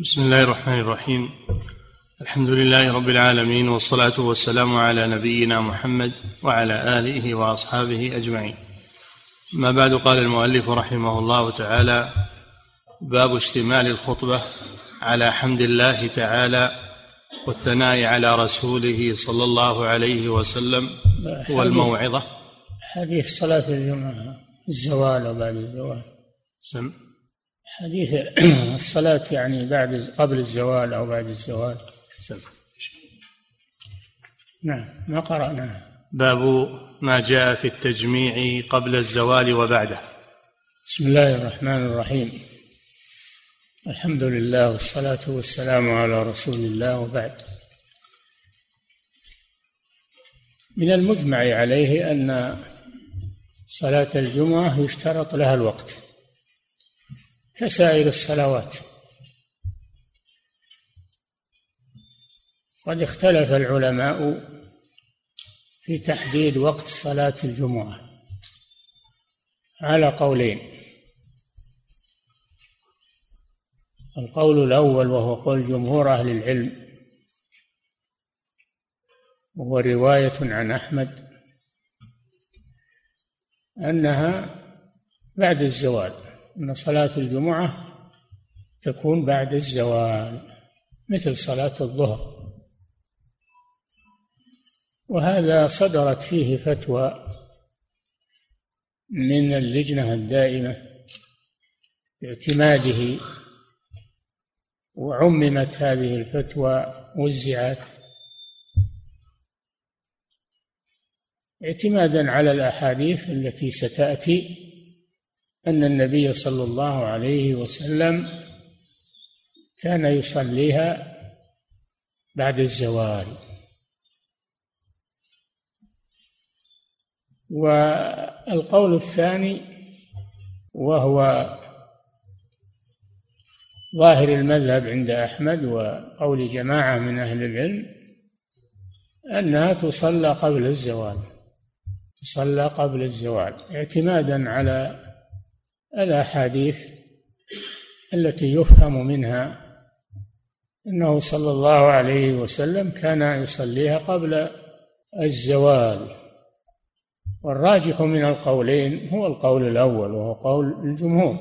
بسم الله الرحمن الرحيم. الحمد لله رب العالمين والصلاة والسلام على نبينا محمد وعلى آله وأصحابه أجمعين. ما بعد قال المؤلف رحمه الله تعالى باب اشتمال الخطبة على حمد الله تعالى والثناء على رسوله صلى الله عليه وسلم والموعظة. حديث صلاة الجمعة الزوال وبعد الزوال. سم. حديث الصلاة يعني بعد قبل الزوال أو بعد الزوال. نعم ما قرأنا. باب ما جاء في التجميع قبل الزوال وبعده. بسم الله الرحمن الرحيم. الحمد لله والصلاة والسلام على رسول الله وبعد. من المجمع عليه أن صلاة الجمعة يشترط لها الوقت. كسائر الصلوات. قد اختلف العلماء في تحديد وقت صلاة الجمعة. على قولين. القول الأول وهو قول جمهور أهل العلم وهو رواية عن أحمد أنها بعد الزوال. أن صلاة الجمعة تكون بعد الزوال مثل صلاة الظهر. وهذا صدرت فيه فتوى من اللجنة الدائمة باعتماده وعممت هذه الفتوى وزعت اعتمادا على الأحاديث التي ستأتي أن النبي صلى الله عليه وسلم كان يصليها بعد الزوال. والقول الثاني وهو ظاهر المذهب عند أحمد وقول جماعة من أهل العلم أنها تصلى قبل الزوال تصلى قبل الزوال اعتمادا على الأحاديث التي يفهم منها أنه صلى الله عليه وسلم كان يصليها قبل الزوال. والراجح من القولين هو القول الأول وهو قول الجمهور.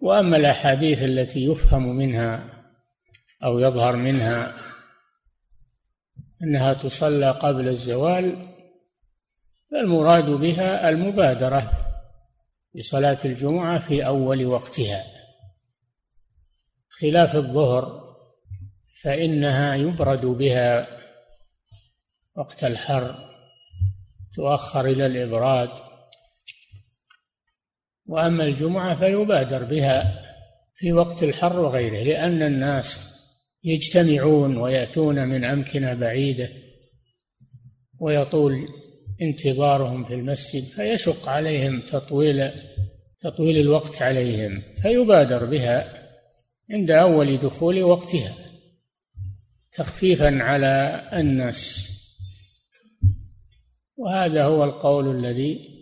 وأما الأحاديث التي يفهم منها أو يظهر منها أنها تصلى قبل الزوال فالمراد بها المبادرة. بصلاه الجمعة في أول وقتها. خلاف الظهر فإنها يبرد بها وقت الحر تؤخر إلى الإبراد. وأما الجمعة فيبادر بها في وقت الحر وغيره لأن الناس يجتمعون ويأتون من أمكنة بعيدة ويطول انتظارهم في المسجد فيشق عليهم تطويل تطويل الوقت عليهم فيبادر بها عند أول دخول وقتها تخفيفا على الناس. وهذا هو القول الذي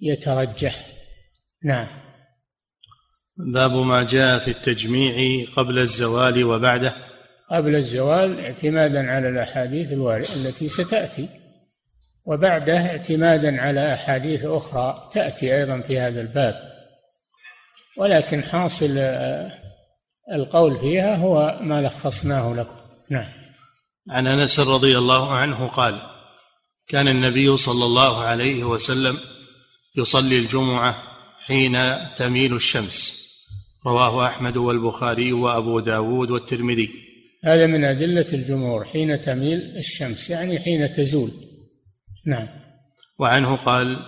يترجح. نعم. باب ما جاء في التجميع قبل الزوال وبعده. قبل الزوال اعتمادا على الأحاديث الوارده التي ستأتي. وبعده اعتمادا على أحاديث أخرى تأتي أيضا في هذا الباب. ولكن حاصل القول فيها هو ما لخصناه لكم. نعم. عن أنس رضي الله عنه قال كان النبي صلى الله عليه وسلم يصلي الجمعة حين تميل الشمس. رواه أحمد والبخاري وأبو داود والترمذي. هذا من أدلة الجمهور حين تميل الشمس يعني حين تزول. نعم. وعنه قال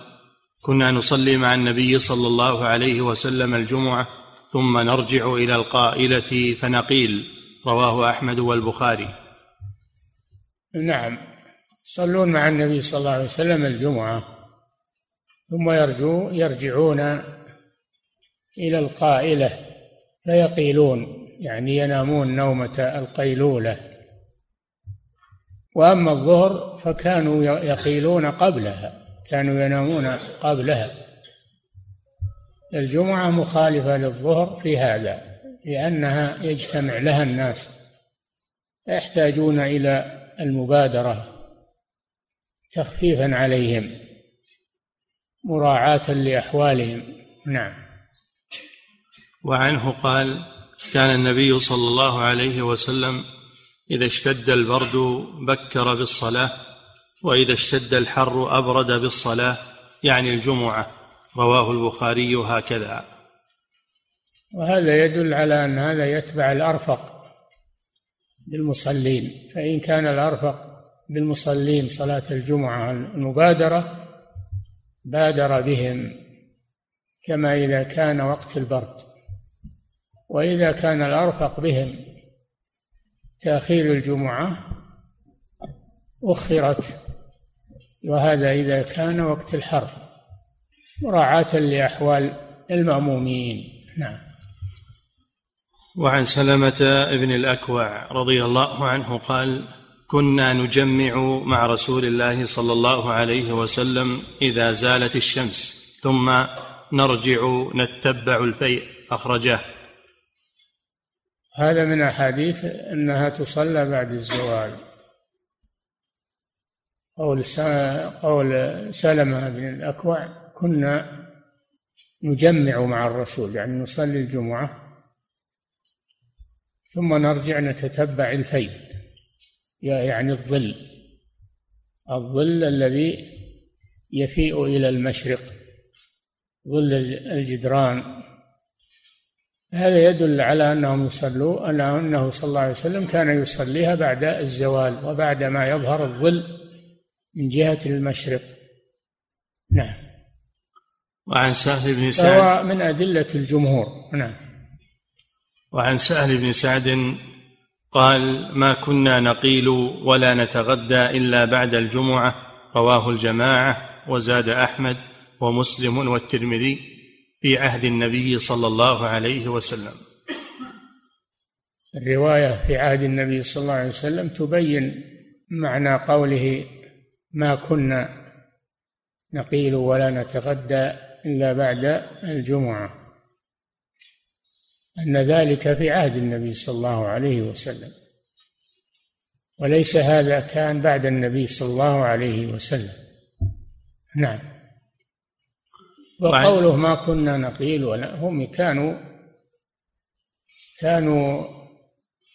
كنا نصلي مع النبي صلى الله عليه وسلم الجمعة ثم نرجع إلى القائلة فنقيل. رواه أحمد والبخاري. نعم. يصلون مع النبي صلى الله عليه وسلم الجمعة ثم يرجو يرجعون إلى القائلة فيقيلون. يعني ينامون نومة القيلولة. وأما الظهر فكانوا يقيلون قبلها كانوا ينامون قبلها. الجمعة مخالفة للظهر في هذا لأنها يجتمع لها الناس يحتاجون إلى المبادرة تخفيفا عليهم مراعاة لأحوالهم. نعم. وعنه قال كان النبي صلى الله عليه وسلم إذا اشتد البرد بكر بالصلاة وإذا اشتد الحر أبرد بالصلاة يعني الجمعة. رواه البخاري هكذا. وهذا يدل على أن هذا يتبع الأرفق بالمصلين فإن كان الأرفق بالمصلين صلاة الجمعة المبادرة بادر بهم كما إذا كان وقت البرد. وإذا كان الأرفق بهم تأخير الجمعة أخرت وهذا إذا كان وقت الحر مراعاة لأحوال المأمومين. نعم. وعن سلمة بن الأكوع رضي الله عنه قال كنا نجمع مع رسول الله صلى الله عليه وسلم إذا زالت الشمس ثم نرجع نتبع الفيء. أخرجاه هذا من أحاديث أنها تصلى بعد الزوال. قول قول سلمة بن الأكوع كنا نجمع مع الرسول يعني نصلي الجمعة ثم نرجع نتتبع الفيء يعني الظل الظل الذي يفيء إلى المشرق ظل الجدران. هذا يدل على أنهم يصلوا أنه صلى الله عليه وسلم كان يصليها بعد الزوال وبعد ما يظهر الظل من جهة المشرق. نعم. وعن سهل بن سعد من أدلة الجمهور. نعم. وعن سهل بن سعد قال ما كنا نقيل ولا نتغدى إلا بعد الجمعة. رواه الجماعة وزاد أحمد ومسلم والترمذي. في عهد النبي صلى الله عليه وسلم. الرواية في عهد النبي صلى الله عليه وسلم تبين معنى قوله ما كنا نقيل ولا نتغدى إلا بعد الجمعة. أن ذلك في عهد النبي صلى الله عليه وسلم. وليس هذا كان بعد النبي صلى الله عليه وسلم. نعم. وقوله ما كنا نقيل ولا هم كانوا كانوا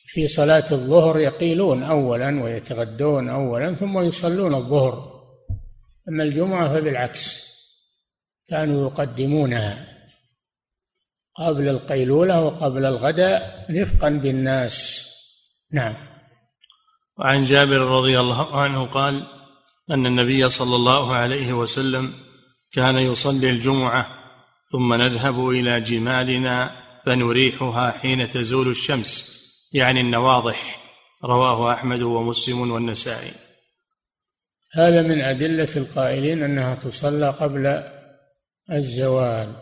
في صلاة الظهر يقيلون أولا ويتغدون أولا ثم يصلون الظهر. أما الجمعة فبالعكس كانوا يقدمونها قبل القيلولة وقبل الغداء رفقا بالناس. نعم. وعن جابر رضي الله عنه قال أن النبي صلى الله عليه وسلم كان يصلي الجمعة ثم نذهب إلى جمالنا فنريحها حين تزول الشمس يعني النواضح. رواه أحمد ومسلم والنسائي. هذا من أدلة القائلين أنها تصلى قبل الزوال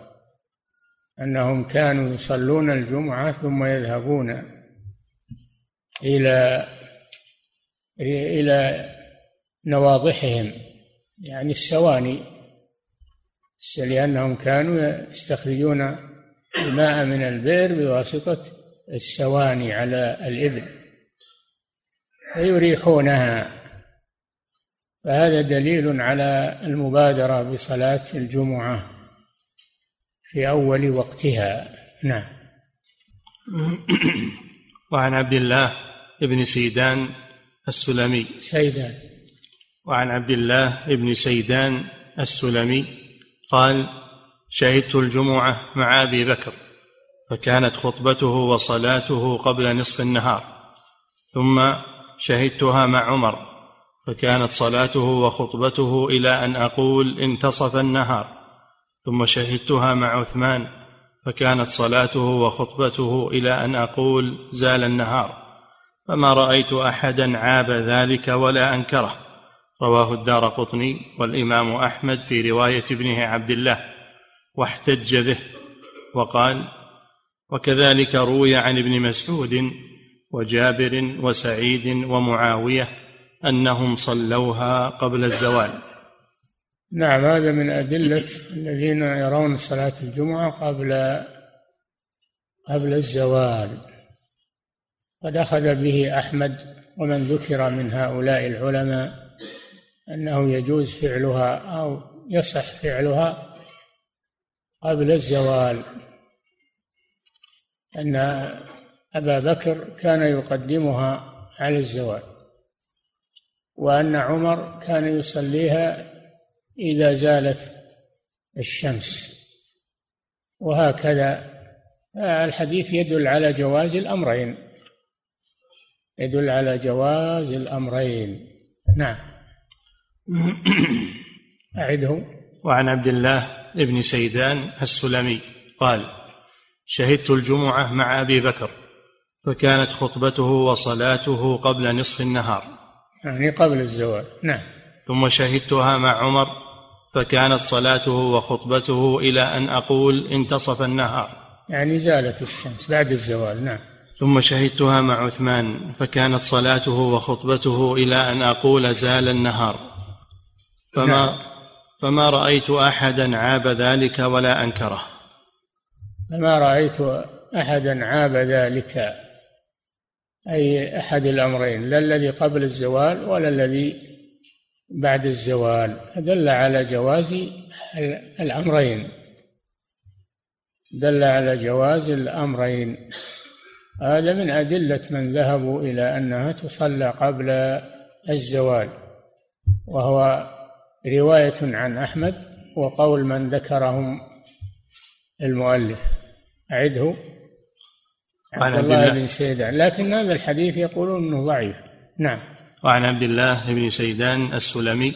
أنهم كانوا يصلون الجمعة ثم يذهبون إلى إلى نواضحهم يعني السواني. لأنهم كانوا يستخرجون الماء من البئر بواسطة السواني على الإبل فيريحونها. فهذا دليل على المبادرة بصلاة الجمعة في أول وقتها. نعم. وعن عبد الله بن سيدان السلمي. سيدان. وعن عبد الله بن سيدان السلمي. قال شهدت الجمعة مع أبي بكر فكانت خطبته وصلاته قبل نصف النهار. ثم شهدتها مع عمر فكانت صلاته وخطبته إلى أن أقول انتصف النهار. ثم شهدتها مع عثمان فكانت صلاته وخطبته إلى أن أقول زال النهار. فما رأيت أحدا عاب ذلك ولا أنكره. رواه الدار قطني والإمام أحمد في رواية ابنه عبد الله واحتج به وقال وكذلك روي عن ابن مسعود وجابر وسعيد ومعاوية أنهم صلوها قبل الزوال. نعم هذا من أدلة الذين يرون صلاة الجمعة قبل قبل الزوال. قد أخذ به أحمد ومن ذكر من هؤلاء العلماء أنه يجوز فعلها أو يصح فعلها قبل الزوال. أن أبا بكر كان يقدمها على الزوال وأن عمر كان يصليها إذا زالت الشمس. وهكذا الحديث يدل على جواز الأمرين. يدل على جواز الأمرين. نعم. أعده. وعن عبد الله بن سيدان السلمي قال شهدت الجمعة مع أبي بكر فكانت خطبته وصلاته قبل نصف النهار. يعني قبل الزوال. نعم. ثم شهدتها مع عمر فكانت صلاته وخطبته إلى أن أقول انتصف النهار. يعني زالت الشمس بعد الزوال. نعم. ثم شهدتها مع عثمان فكانت صلاته وخطبته إلى أن أقول زال النهار. فما نعم. فما رأيت أحدا عاب ذلك ولا أنكره. فما رأيت أحدا عاب ذلك أي أحد الأمرين لا الذي قبل الزوال ولا الذي بعد الزوال. دل على جواز الأمرين. دل على جواز الأمرين. هذا من أدلة من ذهبوا إلى أنها تصلى قبل الزوال وهو رواية عن أحمد وقول من ذكرهم المؤلف. أعده. عبد الله بن سيدان. لكن هذا الحديث يقولون إنه ضعيف. نعم. وعن عبد الله بن سيدان السلمي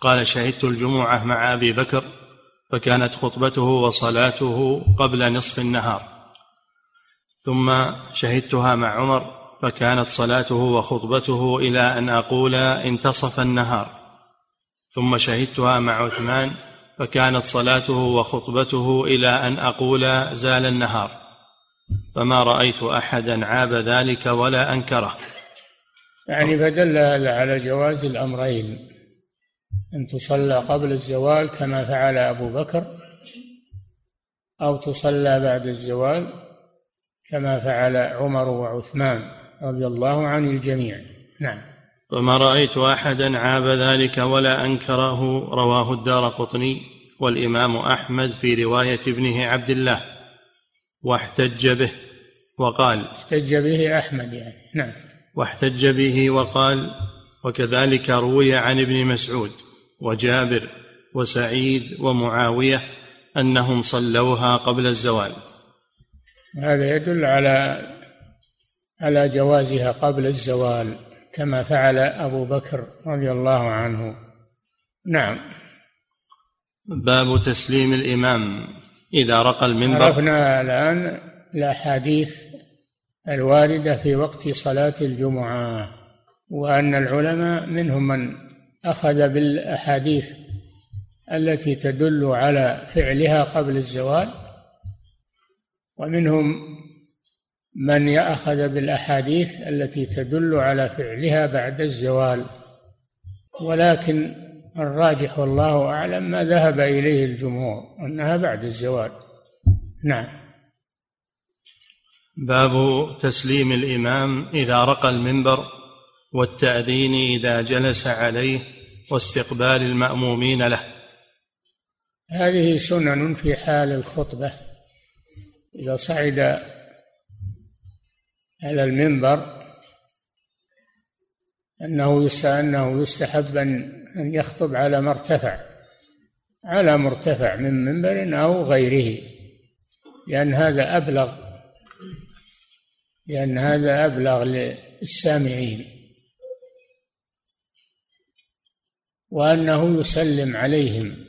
قال شهدت الجمعة مع أبي بكر فكانت خطبته وصلاته قبل نصف النهار. ثم شهدتها مع عمر فكانت صلاته وخطبته إلى أن أقول انتصف النهار. ثم شهدتها مع عثمان فكانت صلاته وخطبته إلى أن أقول زال النهار فما رأيت أحدا عاب ذلك ولا أنكره. يعني فدل على جواز الأمرين أن تصلى قبل الزوال كما فعل أبو بكر أو تصلى بعد الزوال كما فعل عمر وعثمان رضي الله عن الجميع. نعم. وما رأيت أحدا عاب ذلك ولا أنكره رواه الدار قطني والإمام أحمد في رواية ابنه عبد الله. واحتج به وقال احتج به أحمد يعني نعم. واحتج به وقال وكذلك روي عن ابن مسعود وجابر وسعيد ومعاوية أنهم صلوها قبل الزوال. هذا يدل على على جوازها قبل الزوال. كما فعل أبو بكر رضي الله عنه. نعم. باب تسليم الإمام. إذا رقى المنبر عرفنا الآن الأحاديث الواردة في وقت صلاة الجمعة وأن العلماء منهم من أخذ بالأحاديث التي تدل على فعلها قبل الزوال ومنهم من يأخذ بالأحاديث التي تدل على فعلها بعد الزوال. ولكن الراجح والله أعلم ما ذهب إليه الجمهور أنها بعد الزوال. نعم. باب تسليم الإمام إذا رقى المنبر والتأذين إذا جلس عليه واستقبال المأمومين له. هذه سنن في حال الخطبة. إذا صعد على المنبر أنه أنه يستحب أن يخطب على مرتفع على مرتفع من منبر أو غيره لأن هذا أبلغ لأن هذا أبلغ للسامعين. وأنه يسلم عليهم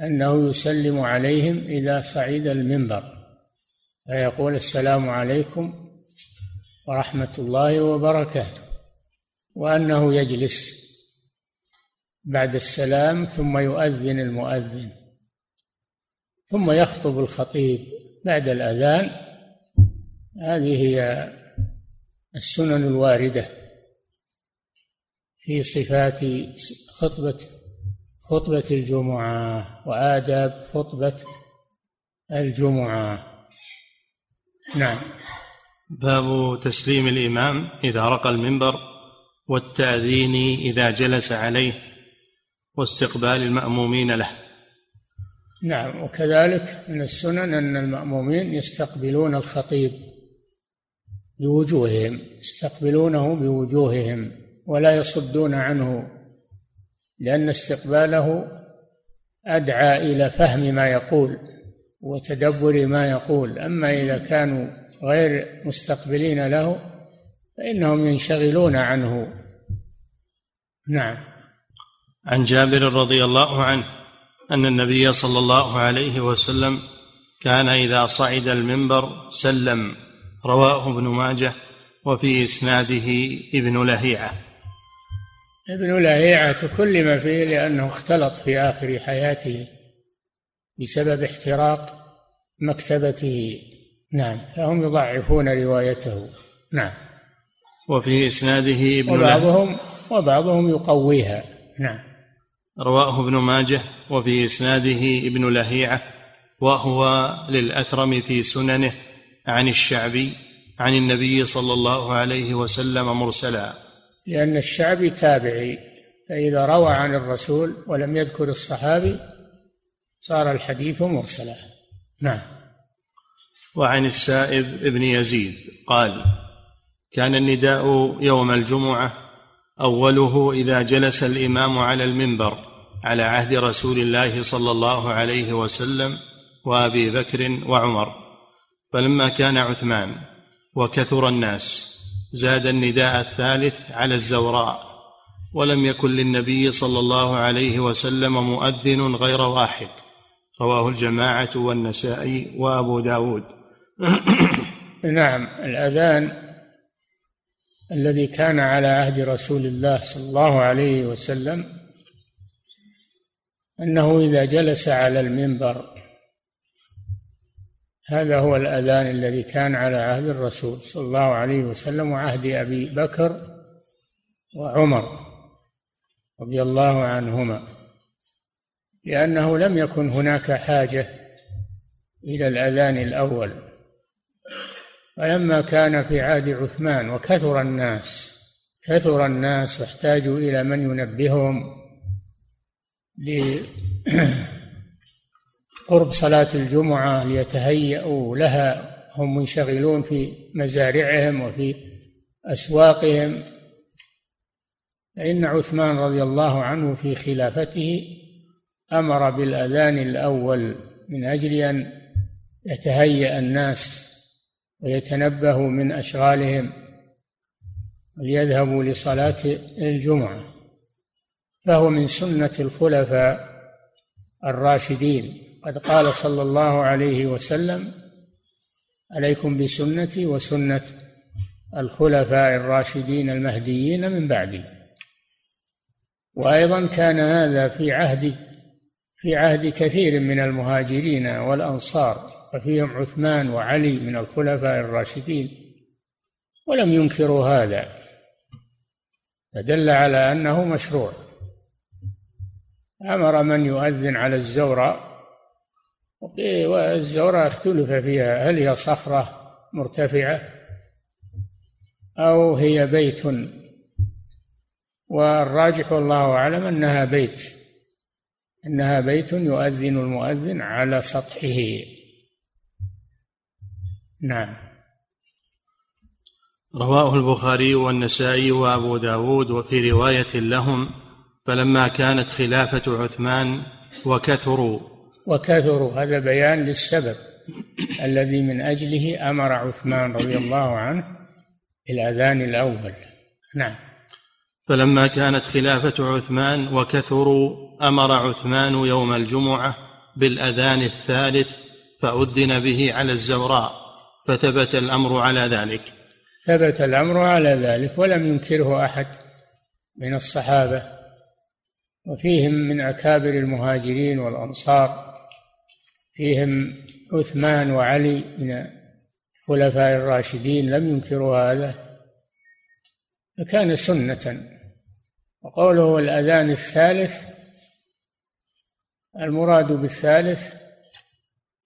أنه يسلم عليهم إذا صعد المنبر. فيقول السلام عليكم ورحمة الله وبركاته وأنه يجلس بعد السلام ثم يؤذن المؤذن ثم يخطب الخطيب بعد الأذان. هذه هي السنن الواردة في صفات خطبة خطبة الجمعة وآداب خطبة الجمعة. نعم. باب تسليم الإمام إذا رقى المنبر والتأذين إذا جلس عليه واستقبال المأمومين له. نعم. وكذلك من السنن أن المأمومين يستقبلون الخطيب بوجوههم يستقبلونه بوجوههم ولا يصدون عنه لأن استقباله أدعى إلى فهم ما يقول. وتدبر ما يقول. أما إذا كانوا غير مستقبلين له فإنهم ينشغلون عنه. نعم. عن جابر رضي الله عنه أن النبي صلى الله عليه وسلم كان إذا صعد المنبر سلم. رواه ابن ماجه وفي إسناده ابن لهيعة. ابن لهيعة تكلم فيه لأنه اختلط في آخر حياته. بسبب احتراق مكتبته. نعم فهم يضعفون روايته. نعم. وفي إسناده ابن وبعضهم وبعضهم يقويها. نعم. رواه ابن ماجه وفي إسناده ابن لهيعة وهو للأثرم في سننه عن الشعبي عن النبي صلى الله عليه وسلم مرسلا. لأن الشعبي تابعي فإذا روى عن الرسول ولم يذكر الصحابي صار الحديث مرسلا. نعم. وعن السائب ابن يزيد قال كان النداء يوم الجمعة أوله إذا جلس الإمام على المنبر على عهد رسول الله صلى الله عليه وسلم وأبي بكر وعمر فلما كان عثمان وكثر الناس زاد النداء الثالث على الزوراء ولم يكن للنبي صلى الله عليه وسلم مؤذن غير واحد. رواه الجماعة والنسائي وأبو داود. نعم الأذان الذي كان على عهد رسول الله صلى الله عليه وسلم أنه إذا جلس على المنبر هذا هو الأذان الذي كان على عهد الرسول صلى الله عليه وسلم وعهد أبي بكر وعمر رضي الله عنهما. لأنه لم يكن هناك حاجة إلى الأذان الأول. فلما كان في عهد عثمان وكثر الناس كثر الناس واحتاجوا إلى من ينبههم قرب صلاة الجمعة ليتهيأوا لها هم منشغلون في مزارعهم وفي أسواقهم. فإن عثمان رضي الله عنه في خلافته أمر بالأذان الأول من أجل أن يتهيأ الناس ويتنبهوا من أشغالهم وليذهبوا لصلاة الجمعة فهو من سنة الخلفاء الراشدين. قد قال صلى الله عليه وسلم عليكم بسنتي وسنة الخلفاء الراشدين المهديين من بعدي. وأيضا كان هذا في عهد في عهد كثير من المهاجرين والأنصار وفيهم عثمان وعلي من الخلفاء الراشدين. ولم ينكروا هذا. فدل على أنه مشروع. أمر من يؤذن على الزوراء والزوراء اختلف فيها. هل هي صخرة مرتفعة؟ أو هي بيت؟ والراجح والله أعلم أنها بيت. أنها بيت يؤذن المؤذن على سطحه. نعم. رواه البخاري والنسائي وأبو داود وفي رواية لهم فلما كانت خلافة عثمان وكثروا. وكثروا هذا بيان للسبب الذي من أجله أمر عثمان رضي الله عنه بالأذان الأول. نعم. فلما كانت خلافة عثمان وكثروا أمر عثمان يوم الجمعة بالأذان الثالث فأذن به على الزوراء فثبت الأمر على ذلك. ثبت الأمر على ذلك ولم ينكره أحد من الصحابة وفيهم من أكابر المهاجرين والأنصار فيهم عثمان وعلي من الخلفاء الراشدين لم ينكروا هذا. فكان سنة وقوله الأذان الثالث المراد بالثالث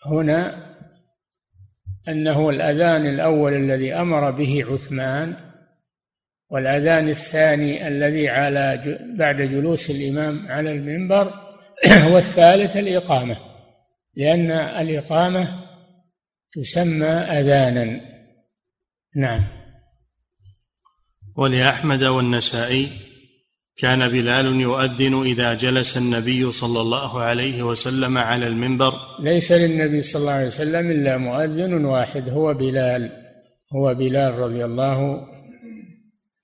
هنا أنه الأذان الأول الذي أمر به عثمان والأذان الثاني الذي على بعد جلوس الإمام على المنبر والثالث الإقامة لأن الإقامة تسمى أذانا. نعم. ولأحمد والنسائي كان بلال يؤذن إذا جلس النبي صلى الله عليه وسلم على المنبر. ليس للنبي صلى الله عليه وسلم إلا مؤذن واحد هو بلال. هو بلال رضي الله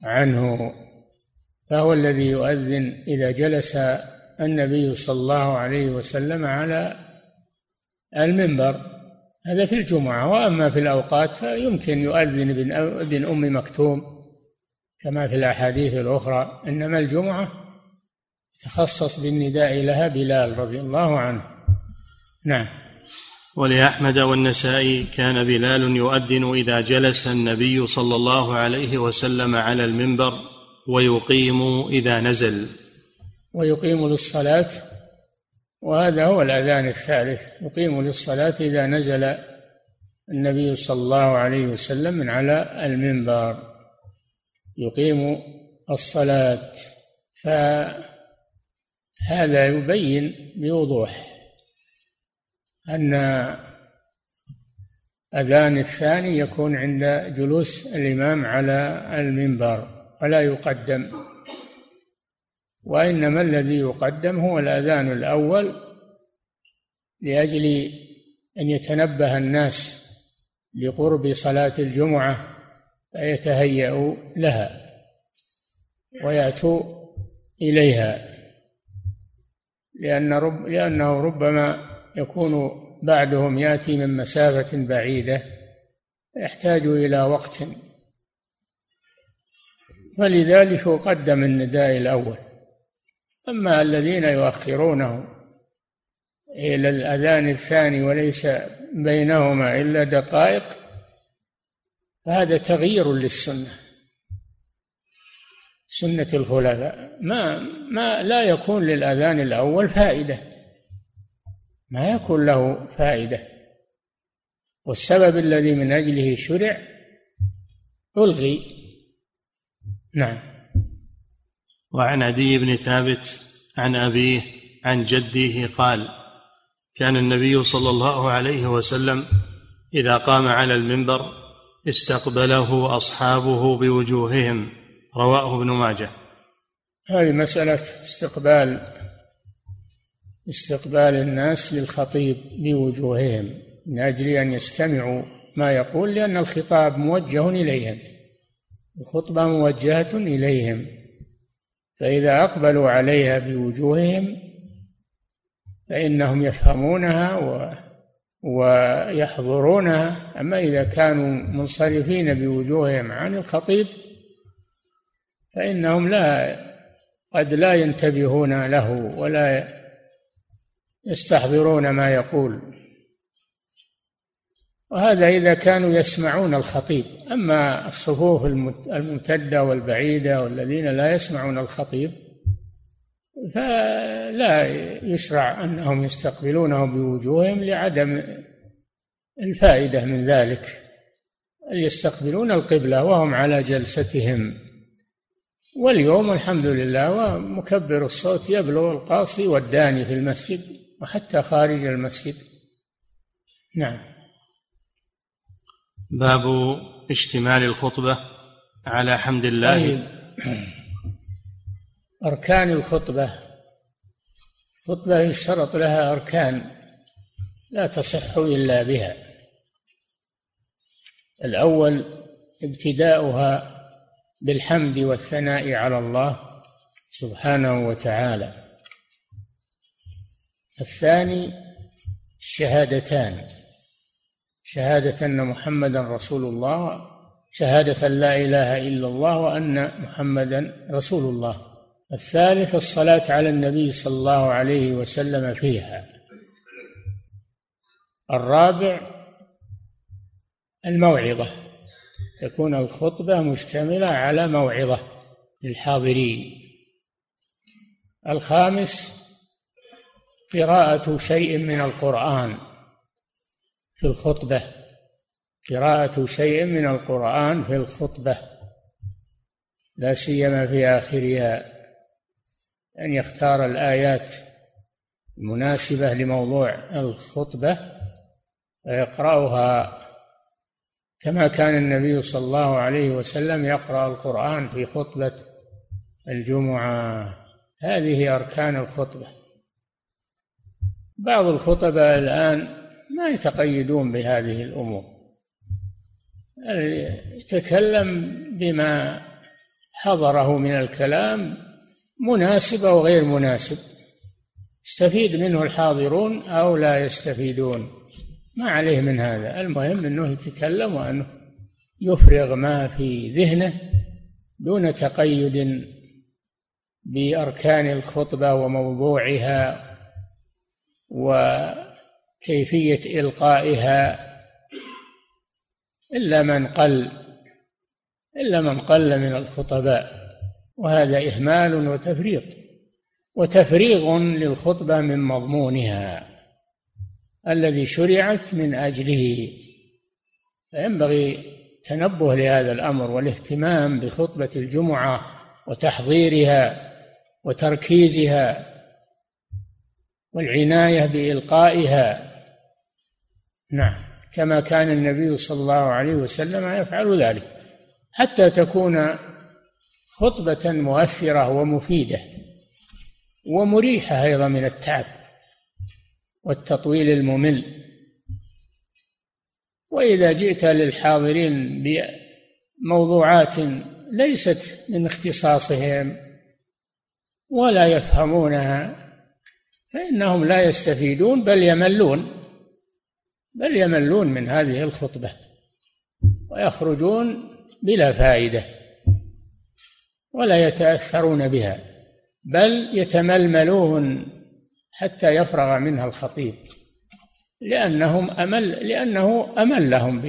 عنه. فهو الذي يؤذن إذا جلس النبي صلى الله عليه وسلم على المنبر. هذا في الجمعة وأما في الأوقات فيمكن يؤذن ابن أم مكتوم. كما في الأحاديث الأخرى إنما الجمعة تخصص بالنداء لها بلال رضي الله عنه. نعم. ولأحمد والنسائي كان بلال يؤذن إذا جلس النبي صلى الله عليه وسلم على المنبر ويقيم إذا نزل. ويقيم للصلاة وهذا هو الأذان الثالث يقيم للصلاة إذا نزل النبي صلى الله عليه وسلم من على المنبر. يقيم الصلاة فهذا يبين بوضوح أن أذان الثاني يكون عند جلوس الإمام على المنبر ولا يقدم. وإنما الذي يقدم هو الأذان الأول لأجل أن يتنبه الناس لقرب صلاة الجمعة فيتهيأوا لها ويأتوا إليها لأن رب لأنه ربما يكون بعدهم يأتي من مسافة بعيدة يحتاج إلى وقت. فلذلك قدم النداء الأول. أما الذين يؤخرونه إلى الأذان الثاني وليس بينهما إلا دقائق فهذا تغيير للسنة. سنة الخلفاء. ما ما لا يكون للأذان الأول فائدة. ما يكون له فائدة. والسبب الذي من أجله شرع ألغي. نعم. وعن عدي بن ثابت عن أبيه عن جده قال كان النبي صلى الله عليه وسلم إذا قام على المنبر استقبله أصحابه بوجوههم رواه ابن ماجه. هذه مسألة استقبال استقبال الناس للخطيب بوجوههم من أجل أن يستمعوا ما يقول لأن الخطاب موجه إليهم الخطبة موجهة إليهم فإذا أقبلوا عليها بوجوههم فإنهم يفهمونها ويحضرونها أما إذا كانوا منصرفين بوجوههم عن الخطيب فإنهم لا قد لا ينتبهون له ولا يستحضرون ما يقول. وهذا إذا كانوا يسمعون الخطيب. أما الصفوف الممتدة والبعيدة والذين لا يسمعون الخطيب فلا يشرع أنهم يستقبلونه بوجوههم لعدم الفائدة من ذلك. يستقبلون القبلة وهم على جلستهم. واليوم الحمد لله ومكبر الصوت يبلغ القاصي والداني في المسجد وحتى خارج المسجد. نعم. باب اشتمال الخطبة على حمد الله. طيب. أركان الخطبة. خطبة يشترط لها أركان لا تصح إلا بها. الأول ابتداؤها بالحمد والثناء على الله سبحانه وتعالى. الثاني الشهادتان. شهادة أن محمدا رسول الله شهادة لا إله إلا الله وأن محمدا رسول الله. الثالث الصلاة على النبي صلى الله عليه وسلم فيها. الرابع الموعظة تكون الخطبة مشتملة على موعظة للحاضرين. الخامس قراءة شيء من القرآن في الخطبة قراءة شيء من القرآن في الخطبة لا سيما في آخرها. أن يختار الآيات المناسبة لموضوع الخطبة ويقرأها كما كان النبي صلى الله عليه وسلم يقرأ القرآن في خطبة الجمعة. هذه أركان الخطبة. بعض الخطباء الآن ما يتقيدون بهذه الأمور. يتكلم بما حضره من الكلام مناسب أو غير مناسب. يستفيد منه الحاضرون أو لا يستفيدون. ما عليه من هذا. المهم أنه يتكلم وأنه يفرغ ما في ذهنه دون تقيد بأركان الخطبة وموضوعها وكيفية إلقائها. إلا من قل إلا من قل من الخطباء. وهذا إهمال وتفريط وتفريغ للخطبة من مضمونها الذي شرعت من أجله. فينبغي التنبه لهذا الأمر والاهتمام بخطبة الجمعة وتحضيرها وتركيزها والعناية بإلقائها. نعم كما كان النبي صلى الله عليه وسلم يفعل ذلك حتى تكون خطبة مؤثرة ومفيدة ومريحة أيضا من التعب والتطويل الممل. وإذا جئت للحاضرين بموضوعات ليست من اختصاصهم ولا يفهمونها فإنهم لا يستفيدون بل يملون بل يملون من هذه الخطبة ويخرجون بلا فائدة. ولا يتأثرون بها بل يتململون حتى يفرغ منها الخطيب لأنهم أمل لأنه أملهم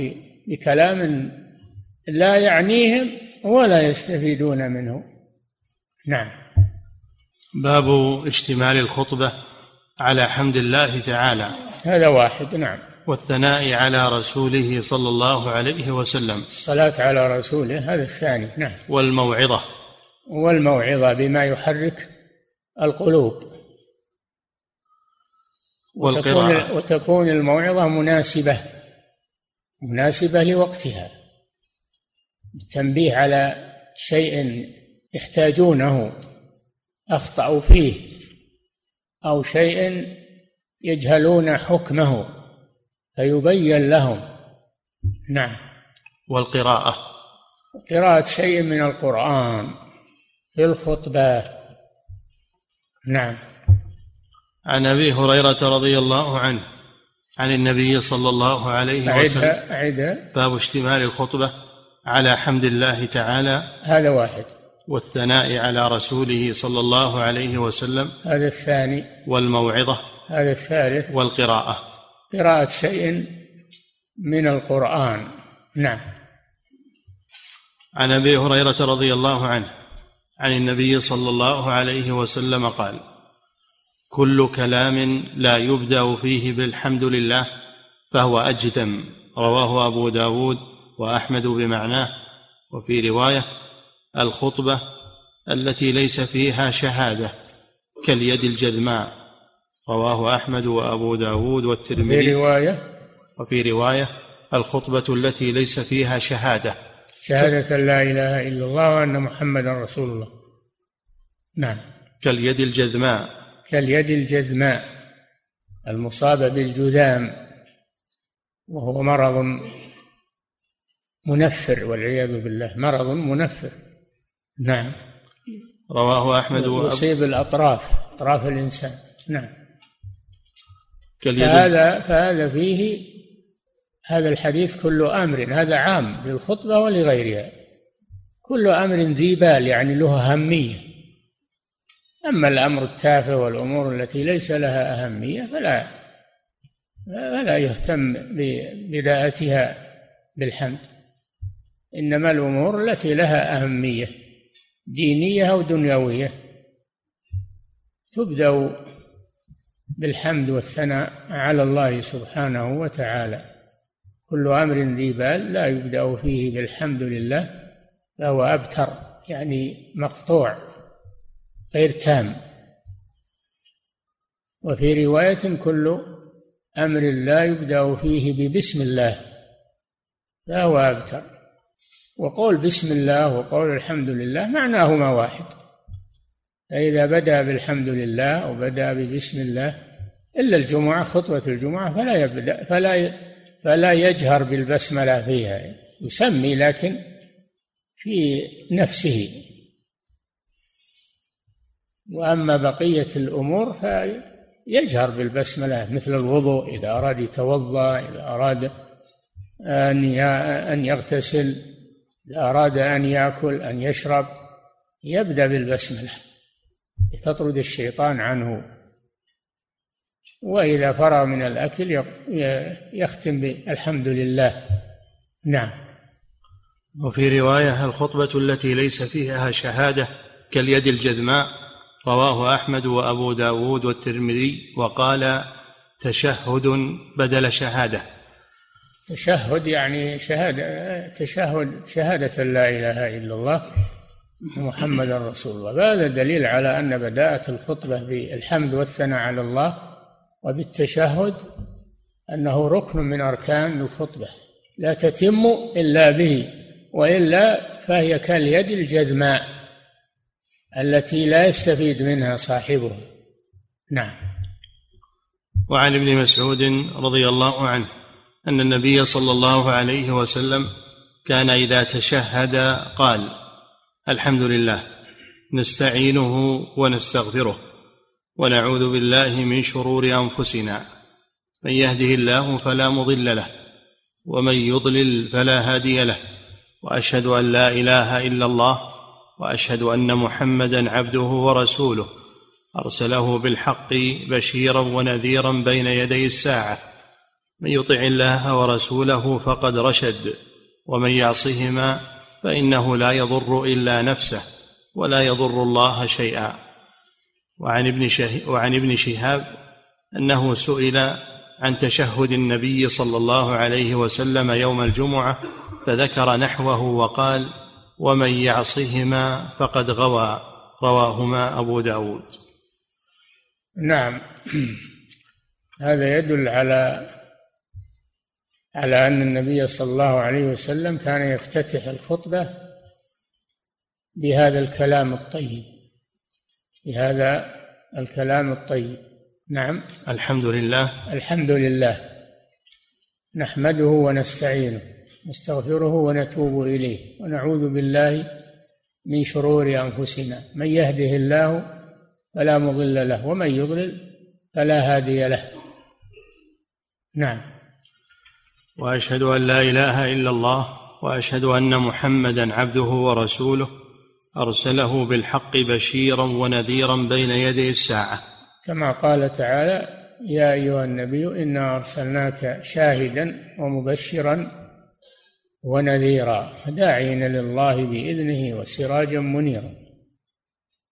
بكلام لا يعنيهم ولا يستفيدون منه. نعم. باب اشتمال الخطبة على حمد الله تعالى. هذا واحد نعم. والثناء على رسوله صلى الله عليه وسلم. الصلاة على رسوله هذا الثاني نعم. والموعظة. والموعظة بما يحرك القلوب. والقراءة. وتكون, وتكون الموعظة مناسبة مناسبة لوقتها. التنبيه على شيء يحتاجونه أخطأوا فيه أو شيء يجهلون حكمه فيبين لهم. نعم. والقراءة. قراءة شيء من القرآن. في الخطبة نعم. عن أبي هريرة رضي الله عنه عن النبي صلى الله عليه وسلم. أعد باب اشتمال الخطبة على حمد الله تعالى. هذا واحد. والثناء على رسوله صلى الله عليه وسلم. هذا الثاني. والموعظة. هذا الثالث. والقراءة. قراءة شيء من القرآن. نعم. عن أبي هريرة رضي الله عنه عن النبي صلى الله عليه وسلم قال كل كلام لا يبدأ فيه بالحمد لله فهو أجدم. رواه أبو داود وأحمد بمعناه. وفي رواية الخطبة التي ليس فيها شهادة كاليد الجذماء. رواه أحمد وأبو داود والترمذي. في رواية وفي رواية الخطبة التي ليس فيها شهادة شهادة لا إله إلا الله وأن محمدا رسول الله. نعم. كاليد الجذماء. كاليد الجذماء المصابة بالجذام وهو مرض منفر والعياذ بالله مرض منفر. نعم. رواه أحمد وابو يصيب الأطراف أطراف الإنسان. نعم. كاليد فهذا فهذا فيه هذا الحديث كل أمر هذا عام للخطبة ولغيرها. كل أمر ذي بال يعني له أهمية. أما الأمر التافه والأمور التي ليس لها أهمية فلا فلا يهتم ببداءتها بالحمد. إنما الأمور التي لها أهمية دينية أو دنيوية. تبدأ بالحمد والثناء على الله سبحانه وتعالى. كل أمر ذي بال لا يبدأ فيه بالحمد لله فهو أبتر يعني مقطوع غير تام. وفي رواية كل أمر لا يبدأ فيه ببسم الله فهو أبتر. وقول بسم الله وقول الحمد لله معناهما واحد. فإذا بدأ بالحمد لله أو بدأ ببسم الله إلا الجمعة خطبة الجمعة فلا يبدأ فلا فلا يجهر بالبسملة فيها. يسمي لكن في نفسه. وأما بقية الأمور فيجهر بالبسملة مثل الوضوء إذا أراد يتوضأ إذا أراد أن أن يغتسل إذا أراد أن يأكل أن يشرب يبدأ بالبسملة. لتطرد الشيطان عنه. وإذا فرغ من الأكل يختم بالحمد لله. نعم. وفي رواية الخطبة التي ليس فيها شهادة كاليد الجذماء رواه أحمد وأبو داود والترمذي وقال تشهد بدل شهادة. تشهد يعني شهادة تشهد شهادة لا إله إلا الله محمد رسول الله. هذا دليل على أن بداءة الخطبة بالحمد والثناء على الله وبالتشهد أنه ركن من أركان الخطبة لا تتم إلا به وإلا فهي كاليد الجذماء التي لا يستفيد منها صاحبها. نعم. وعن ابن مسعود رضي الله عنه أن النبي صلى الله عليه وسلم كان إذا تشهد قال الحمد لله نستعينه ونستغفره. ونعوذ بالله من شرور أنفسنا. من يهده الله فلا مضل له ومن يضلل فلا هادي له. وأشهد أن لا إله إلا الله وأشهد أن محمدا عبده ورسوله. أرسله بالحق بشيرا ونذيرا بين يدي الساعة. من يطع الله ورسوله فقد رشد ومن يعصهما فإنه لا يضر إلا نفسه ولا يضر الله شيئا. وعن ابن وعن ابن شهاب أنه سئل عن تشهد النبي صلى الله عليه وسلم يوم الجمعة فذكر نحوه وقال ومن يعصهما فقد غوى رواهما أبو داود. نعم. هذا يدل على على أن النبي صلى الله عليه وسلم كان يفتتح الخطبة بهذا الكلام الطيب. بهذا الكلام الطيب. نعم. الحمد لله الحمد لله نحمده ونستعينه نستغفره ونتوب إليه ونعوذ بالله من شرور أنفسنا. من يهده الله فلا مضل له ومن يضلل فلا هادي له. نعم. وأشهد أن لا إله إلا الله وأشهد أن محمدا عبده ورسوله. أرسله بالحق بشيرا ونذيرا بين يدي الساعة. كما قال تعالى يا أيها النبي إنا أرسلناك شاهدا ومبشرا ونذيرا داعيا لله بإذنه وسراجا منيرا.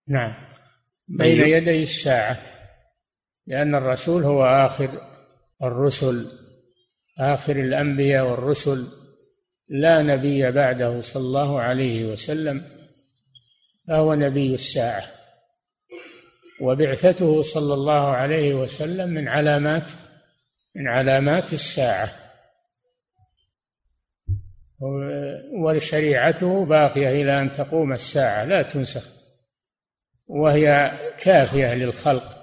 نعم. بين يدي الساعة لأن الرسول هو آخر الرسل آخر الأنبياء والرسل لا نبي بعده صلى الله عليه وسلم. فهو نبي الساعة. وبعثته صلى الله عليه وسلم من علامات من علامات الساعة. وشريعته باقية إلى أن تقوم الساعة لا تنسخ. وهي كافية للخلق.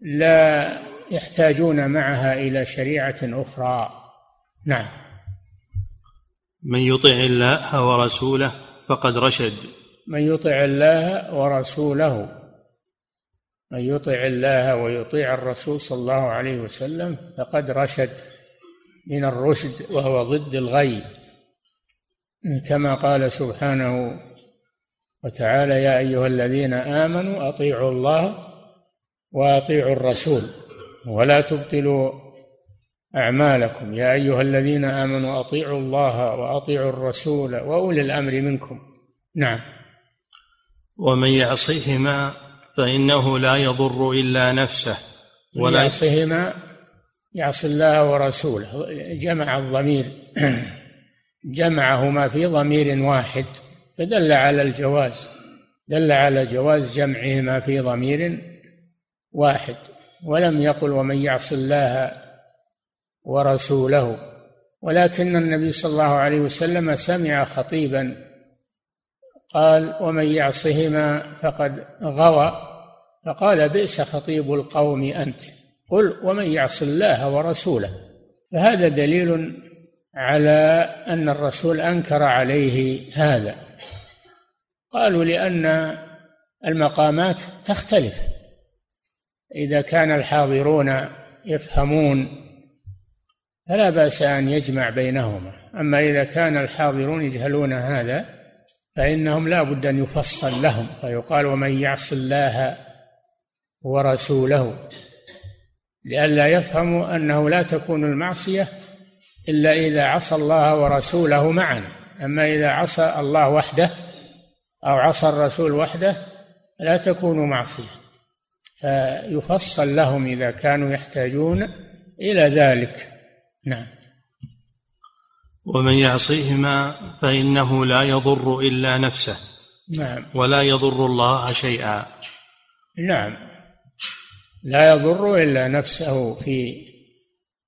لا يحتاجون معها إلى شريعة أخرى. نعم. من يطع الله ورسوله فقد رشد. من يطع الله ورسوله من يطع الله ويطيع الرسول صلى الله عليه وسلم فقد رشد من الرشد وهو ضد الغي كما قال سبحانه وتعالى يا أيها الذين آمنوا أطيعوا الله وأطيعوا الرسول ولا تبطلوا أعمالكم. يا أيها الذين آمنوا أطيعوا الله وأطيعوا الرسول وأولي الأمر منكم. نعم. ومن يعصهما فإنه لا يضر إلا نفسه ولا يعصهما يعصي الله ورسوله. جمع الضمير جمعهما في ضمير واحد فدل على الجواز دل على جواز جمعهما في ضمير واحد. ولم يقل ومن يعص الله ورسوله ولكن النبي صلى الله عليه وسلم سمع خطيبا قال ومن يعصهما فقد غوى. فقال بئس خطيب القوم أنت. قل ومن يعص الله ورسوله. فهذا دليل على أن الرسول أنكر عليه هذا. قالوا لأن المقامات تختلف. إذا كان الحاضرون يفهمون فلا بأس أن يجمع بينهما. أما إذا كان الحاضرون يجهلون هذا فإنهم لا بد أن يفصل لهم فيقال ومن يعص الله ورسوله لئلا يفهموا أنه لا تكون المعصية إلا إذا عصى الله ورسوله معا. أما إذا عصى الله وحده أو عصى الرسول وحده لا تكون معصية. فيفصل لهم إذا كانوا يحتاجون إلى ذلك. نعم. ومن يعصيهما فإنه لا يضر إلا نفسه نعم. ولا يضر الله شيئا. نعم. لا يضر إلا نفسه في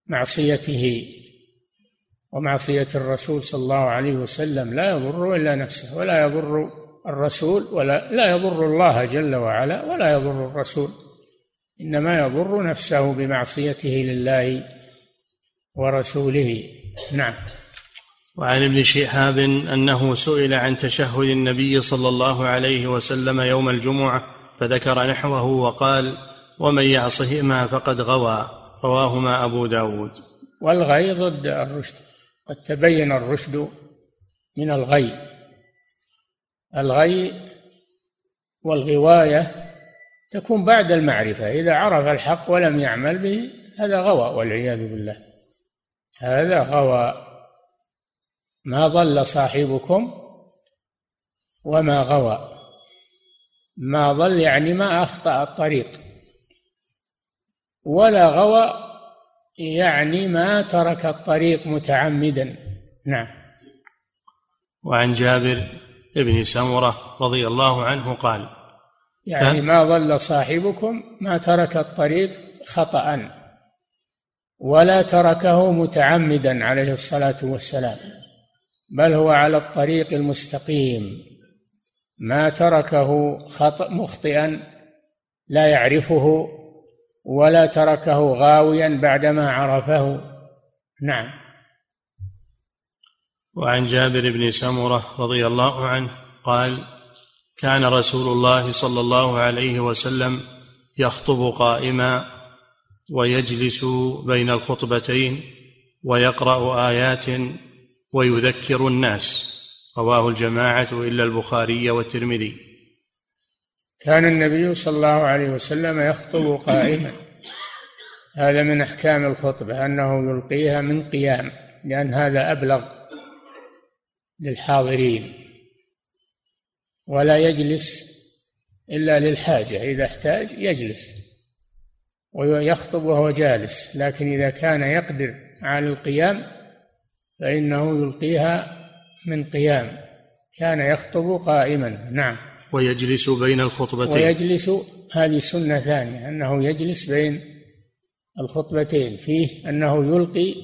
معصيته ومعصية الرسول صلى الله عليه وسلم. لا يضر إلا نفسه ولا يضر الرسول ولا لا يضر الله جل وعلا ولا يضر الرسول. إنما يضر نفسه بمعصيته لله ورسوله. نعم. وعن ابن شهاب أنه سئل عن تشهد النبي صلى الله عليه وسلم يوم الجمعة فذكر نحوه وقال ومن يعصهما فقد غوى رواهما أبو داود. والغي ضد الرشد قد تبين الرشد من الغي. الغي والغواية تكون بعد المعرفة إذا عرف الحق ولم يعمل به هذا غوى والعياذ بالله. هذا غوى. ما ضل صاحبكم وما غوى. ما ضل يعني ما أخطأ الطريق. ولا غوى يعني ما ترك الطريق متعمدا. نعم. وعن جابر بن سمرة رضي الله عنه قال يعني ما ضل صاحبكم ما ترك الطريق خطأ. ولا تركه متعمدا عليه الصلاة والسلام. بل هو على الطريق المستقيم. ما تركه خطأ مخطئا لا يعرفه ولا تركه غاويا بعدما عرفه. نعم. وعن جابر بن سمرة رضي الله عنه قال كان رسول الله صلى الله عليه وسلم يخطب قائما ويجلس بين الخطبتين ويقرأ آيات ويذكر الناس. رواه الجماعة إلا البخاري والترمذي. كان النبي صلى الله عليه وسلم يخطب قائما. هذا من أحكام الخطبة أنه يلقيها من قيام لأن هذا أبلغ للحاضرين. ولا يجلس إلا للحاجة إذا احتاج يجلس. ويخطب وهو جالس لكن إذا كان يقدر على القيام فإنه يلقيها من قيام. كان يخطب قائما. نعم. ويجلس بين الخطبتين. ويجلس هذه سنة ثانية أنه يجلس بين الخطبتين. فيه أنه يلقي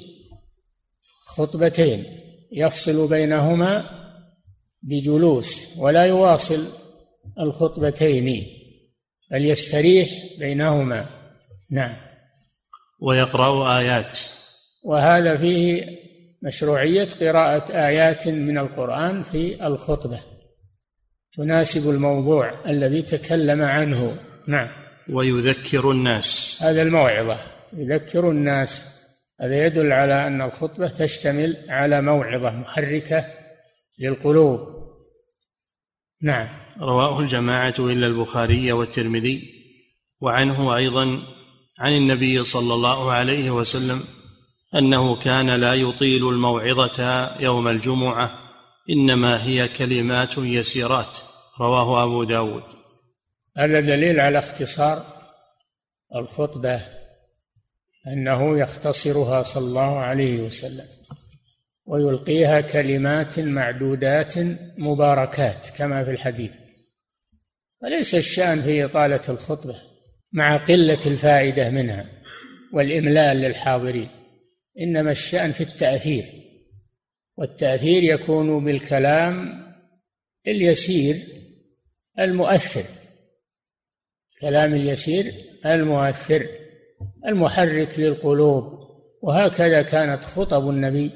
خطبتين. يفصل بينهما بجلوس ولا يواصل الخطبتين بل يستريح بينهما. نعم. ويقرأ آيات. وهذا فيه مشروعية قراءة آيات من القرآن في الخطبة. تناسب الموضوع الذي تكلم عنه. نعم. ويذكر الناس. هذا الموعظة. يذكر الناس. هذا يدل على أن الخطبة تشتمل على موعظة محركة للقلوب. نعم. رواه الجماعة إلا البخاري والترمذي وعنه أيضا عن النبي صلى الله عليه وسلم أنه كان لا يطيل الموعظة يوم الجمعة إنما هي كلمات يسيرات رواه أبو داود. هذا دليل على اختصار الخطبة أنه يختصرها صلى الله عليه وسلم ويلقيها كلمات معدودات مباركات كما في الحديث. وليس الشأن في إطالة الخطبة مع قلة الفائدة منها والإملال للحاضرين. إنما الشأن في التأثير والتأثير يكون بالكلام اليسير المؤثر كلام اليسير المؤثر المحرك للقلوب وهكذا كانت خطب النبي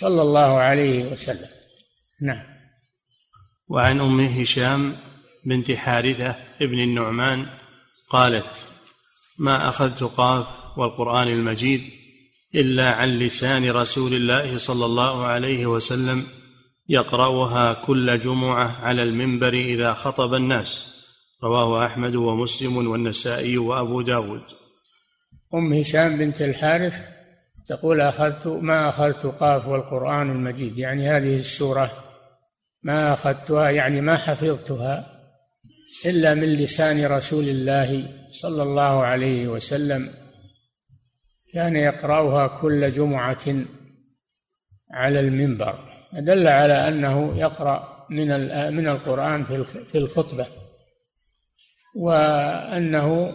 صلى الله عليه وسلم. نعم. وعن أم هشام بنت حارثة ابن النعمان قالت ما أخذت قاف والقرآن المجيد إلا عن لسان رسول الله صلى الله عليه وسلم يقرأها كل جمعة على المنبر إذا خطب الناس. رواه أحمد ومسلم والنسائي وأبو داود. أم هشام بنت الحارث تقول أخذت ما أخذت قاف والقرآن المجيد؟ يعني هذه السورة ما أخذتها يعني ما حفظتها إلا من لسان رسول الله صلى الله عليه وسلم. كان يقرأها كل جمعة على المنبر دل على أنه يقرأ من من القرآن في الخطبة وأنه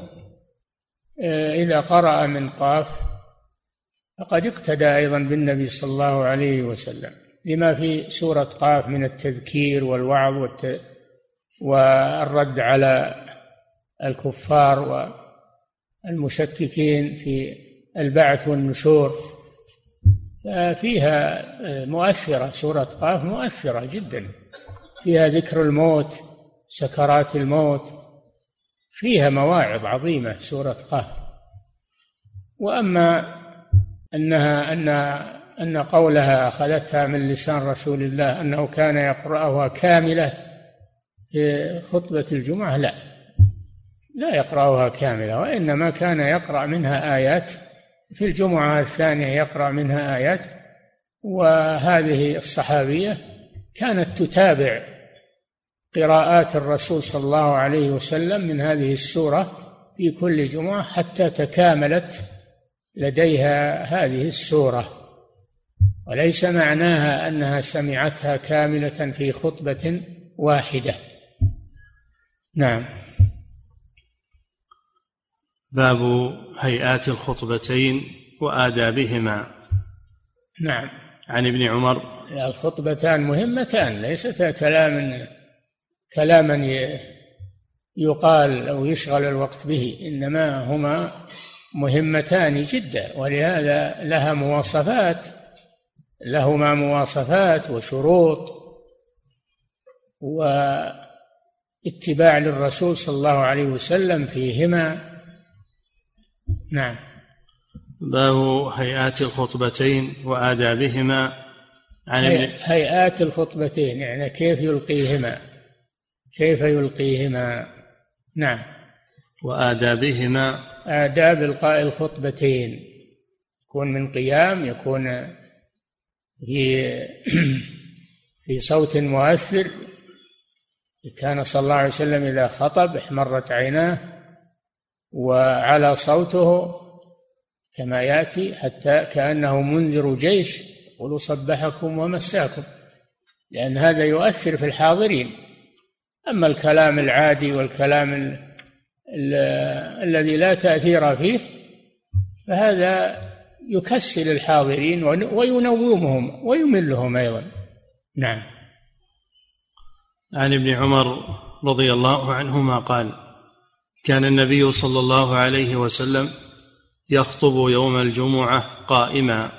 آه، إذا قرأ من قاف فقد اقتدى أيضا بالنبي صلى الله عليه وسلم لما في سورة قاف من التذكير والوعظ. والرد على الكفار والمشككين في البعث والنشور فيها مؤثرة سورة قاف مؤثرة جدا. فيها ذكر الموت سكرات الموت فيها مواعظ عظيمة سورة قاف. وأما أنها أن أن قولها أخذتها من لسان رسول الله أنه كان يقرأها كاملة في خطبة الجمعة لا. لا يقرأها كاملة وإنما كان يقرأ منها آيات في الجمعة الثانية يقرأ منها آيات وهذه الصحابية كانت تتابع قراءات الرسول صلى الله عليه وسلم من هذه السورة في كل جمعة حتى تكاملت لديها هذه السورة. وليس معناها أنها سمعتها كاملة في خطبة واحدة. نعم. باب هيئات الخطبتين وآدابهما. نعم. عن ابن عمر. الخطبتان مهمتان ليستا كلام كلاما يقال أو يشغل الوقت به إنما هما مهمتان جدا ولهذا لها مواصفات لهما مواصفات وشروط واتباع للرسول صلى الله عليه وسلم فيهما. نعم. باب هيئات الخطبتين وآدابهما عن هيئات الخطبتين يعني كيف يلقيهما؟ كيف يلقيهما؟ نعم. وآدابهما آداب إلقاء الخطبتين. يكون من قيام يكون في في صوت مؤثر. كان صلى الله عليه وسلم إذا خطب احمرت عيناه وعلى صوته كما يأتي حتى كأنه منذر جيش يقول صبحكم ومساكم لأن هذا يؤثر في الحاضرين. أما الكلام العادي والكلام ال ال الذي لا تأثير فيه فهذا يكسل الحاضرين وينومهم ويملهم أيضا. نعم. عن ابن عمر رضي الله عنهما قال كان النبي صلى الله عليه وسلم يخطب يوم الجمعة قائما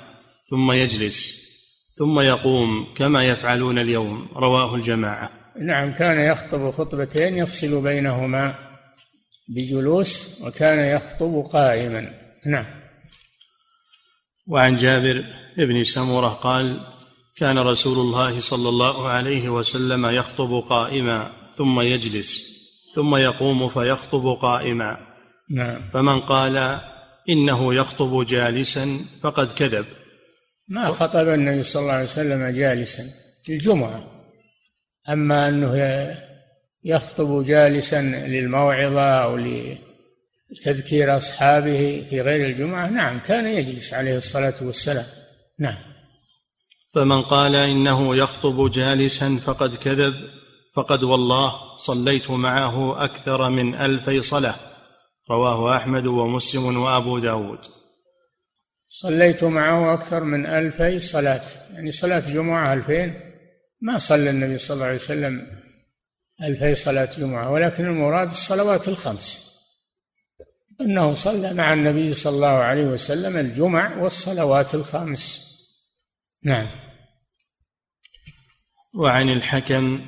ثم يجلس ثم يقوم كما يفعلون اليوم رواه الجماعة. نعم كان يخطب خطبتين يفصل بينهما بجلوس وكان يخطب قائما. نعم. وعن جابر بن سمرة قال كان رسول الله صلى الله عليه وسلم يخطب قائما ثم يجلس. ثم يقوم فيخطب قائما. نعم. فمن قال إنه يخطب جالسا فقد كذب. ما خطب النبي صلى الله عليه وسلم جالسا في الجمعة. أما أنه يخطب جالسا للموعظة أو تذكير أصحابه في غير الجمعة نعم كان يجلس عليه الصلاة والسلام. نعم. فمن قال إنه يخطب جالسا فقد كذب فقد والله صليت معه أكثر من ألفي صلاة. رواه أحمد ومسلم وأبو داود. صليت معه أكثر من ألفي صلاة. يعني صلاة جمعة ألفين. ما صلى النبي صلى الله عليه وسلم ألفي صلاة جمعة ولكن المراد الصلوات الخمس. أنه صلى مع النبي صلى الله عليه وسلم الجمع والصلوات الخمس. نعم. وعن الحكم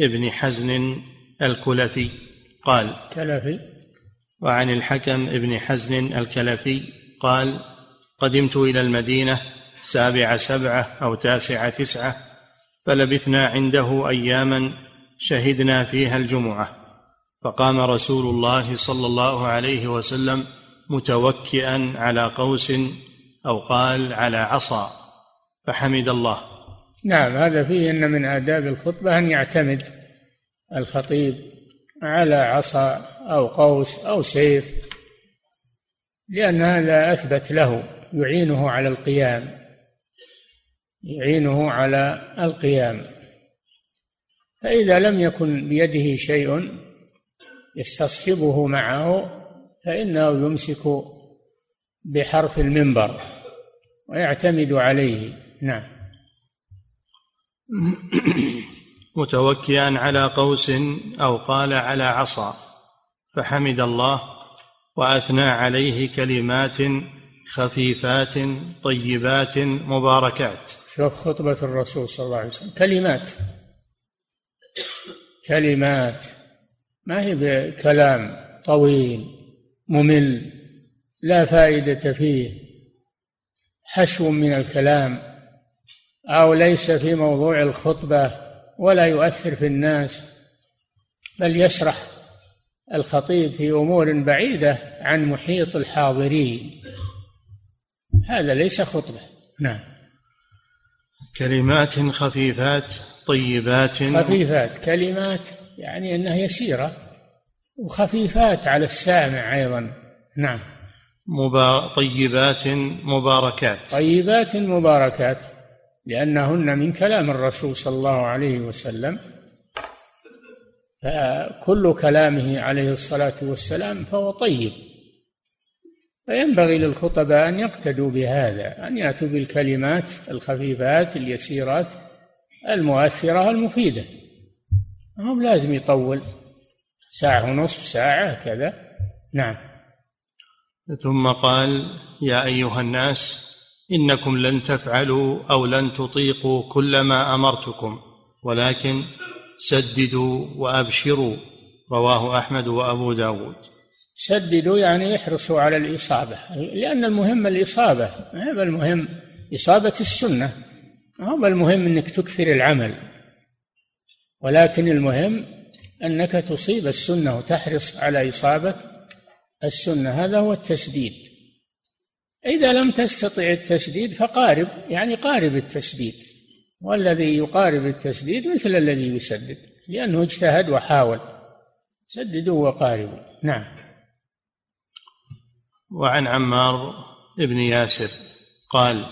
ابن حزن الكلفي قال كلفي وعن الحكم ابن حزن الكلفي قال قدمت إلى المدينة سابع سبعة أو تاسع تسعة فلبثنا عنده أياما شهدنا فيها الجمعة فقام رسول الله صلى الله عليه وسلم متوكئا على قوس أو قال على عصا فحمد الله نعم هذا فيه إن من آداب الخطبة أن يعتمد الخطيب على عصا أو قوس أو سيف لأن هذا أثبت له يعينه على القيام يعينه على القيام. فإذا لم يكن بيده شيء يستصحبه معه فإنه يمسك بحرف المنبر ويعتمد عليه. نعم. متوكئا على قوس أو قال على عصا فحمد الله وأثنى عليه كلمات خفيفات طيبات مباركات. شوف خطبة الرسول صلى الله عليه وسلم. كلمات. كلمات. ما هي بكلام طويل ممل لا فائدة فيه. حشو من الكلام. أو ليس في موضوع الخطبة ولا يؤثر في الناس بل يشرح الخطيب في أمور بعيدة عن محيط الحاضرين. هذا ليس خطبة. نعم. كلمات خفيفات طيبات. خفيفات. كلمات يعني أنها يسيرة وخفيفات على السامع أيضا. نعم. مبا... طيبات مباركات. طيبات مباركات. لأنهن من كلام الرسول صلى الله عليه وسلم فكل كلامه عليه الصلاة والسلام فهو طيب. فينبغي للخطباء أن يقتدوا بهذا أن يأتوا بالكلمات الخفيفات اليسيرات المؤثرة المفيدة. هم لازم يطول. ساعة ونصف ساعة كذا نعم. ثم قال يا أيها الناس إنكم لن تفعلوا أو لن تطيقوا كل ما أمرتكم ولكن سددوا وأبشروا رواه أحمد وأبو داود. سددوا يعني احرصوا على الإصابة لأن المهم الإصابة ما هو المهم؟ إصابة السنة ما هو المهم إنك تكثر العمل ولكن المهم إنك تصيب السنة وتحرص على إصابة السنة هذا هو التسديد. إذا لم تستطع التسديد فقارب يعني قارب التسديد والذي يقارب التسديد مثل الذي يسدد لأنه اجتهد وحاول سددوا وقاربوا نعم وعن عمار بن ياسر قال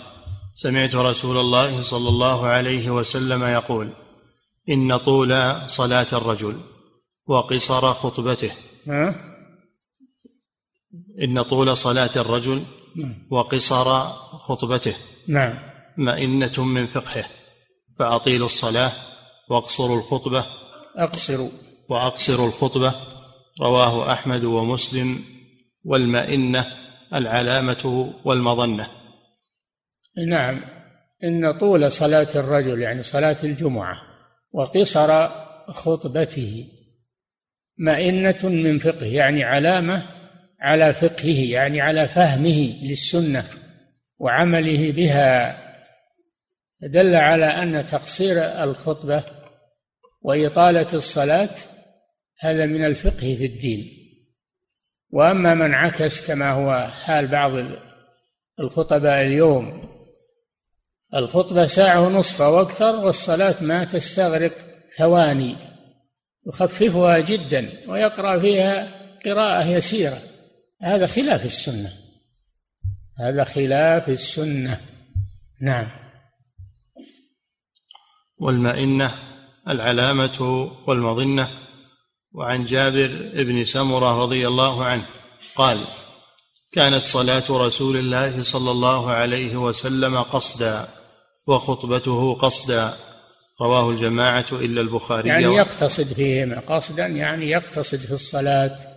سمعت رسول الله صلى الله عليه وسلم يقول إن طول صلاة الرجل وقصر خطبته ها؟ إن طول صلاة الرجل. وقصر خطبته. نعم. مئنة من فقهه. فأطيلوا الصلاة واقصروا الخطبة. أقصروا. وأقصروا الخطبة. رواه أحمد ومسلم. والمئنة العلامة والمظنة. نعم. إن طول صلاة الرجل يعني صلاة الجمعة وقصر خطبته. مئنة من فقه يعني علامة على فقهه يعني على فهمه للسنة وعمله بها دل على أن تقصير الخطبة وإطالة الصلاة هذا من الفقه في الدين. وأما من عكس كما هو حال بعض الخطباء اليوم الخطبة ساعة ونصف أو أكثر والصلاة ما تستغرق ثواني يخففها جدا ويقرأ فيها قراءة يسيرة. هذا خلاف السنة. هذا خلاف السنة. نعم. والمئنة العلامة والمظنة. وعن جابر بن سمرة رضي الله عنه قال كانت صلاة رسول الله صلى الله عليه وسلم قصدا وخطبته قصدا. رواه الجماعة إلا البخاري يعني يقتصد فيهما. قصدا يعني يقتصد في الصلاة.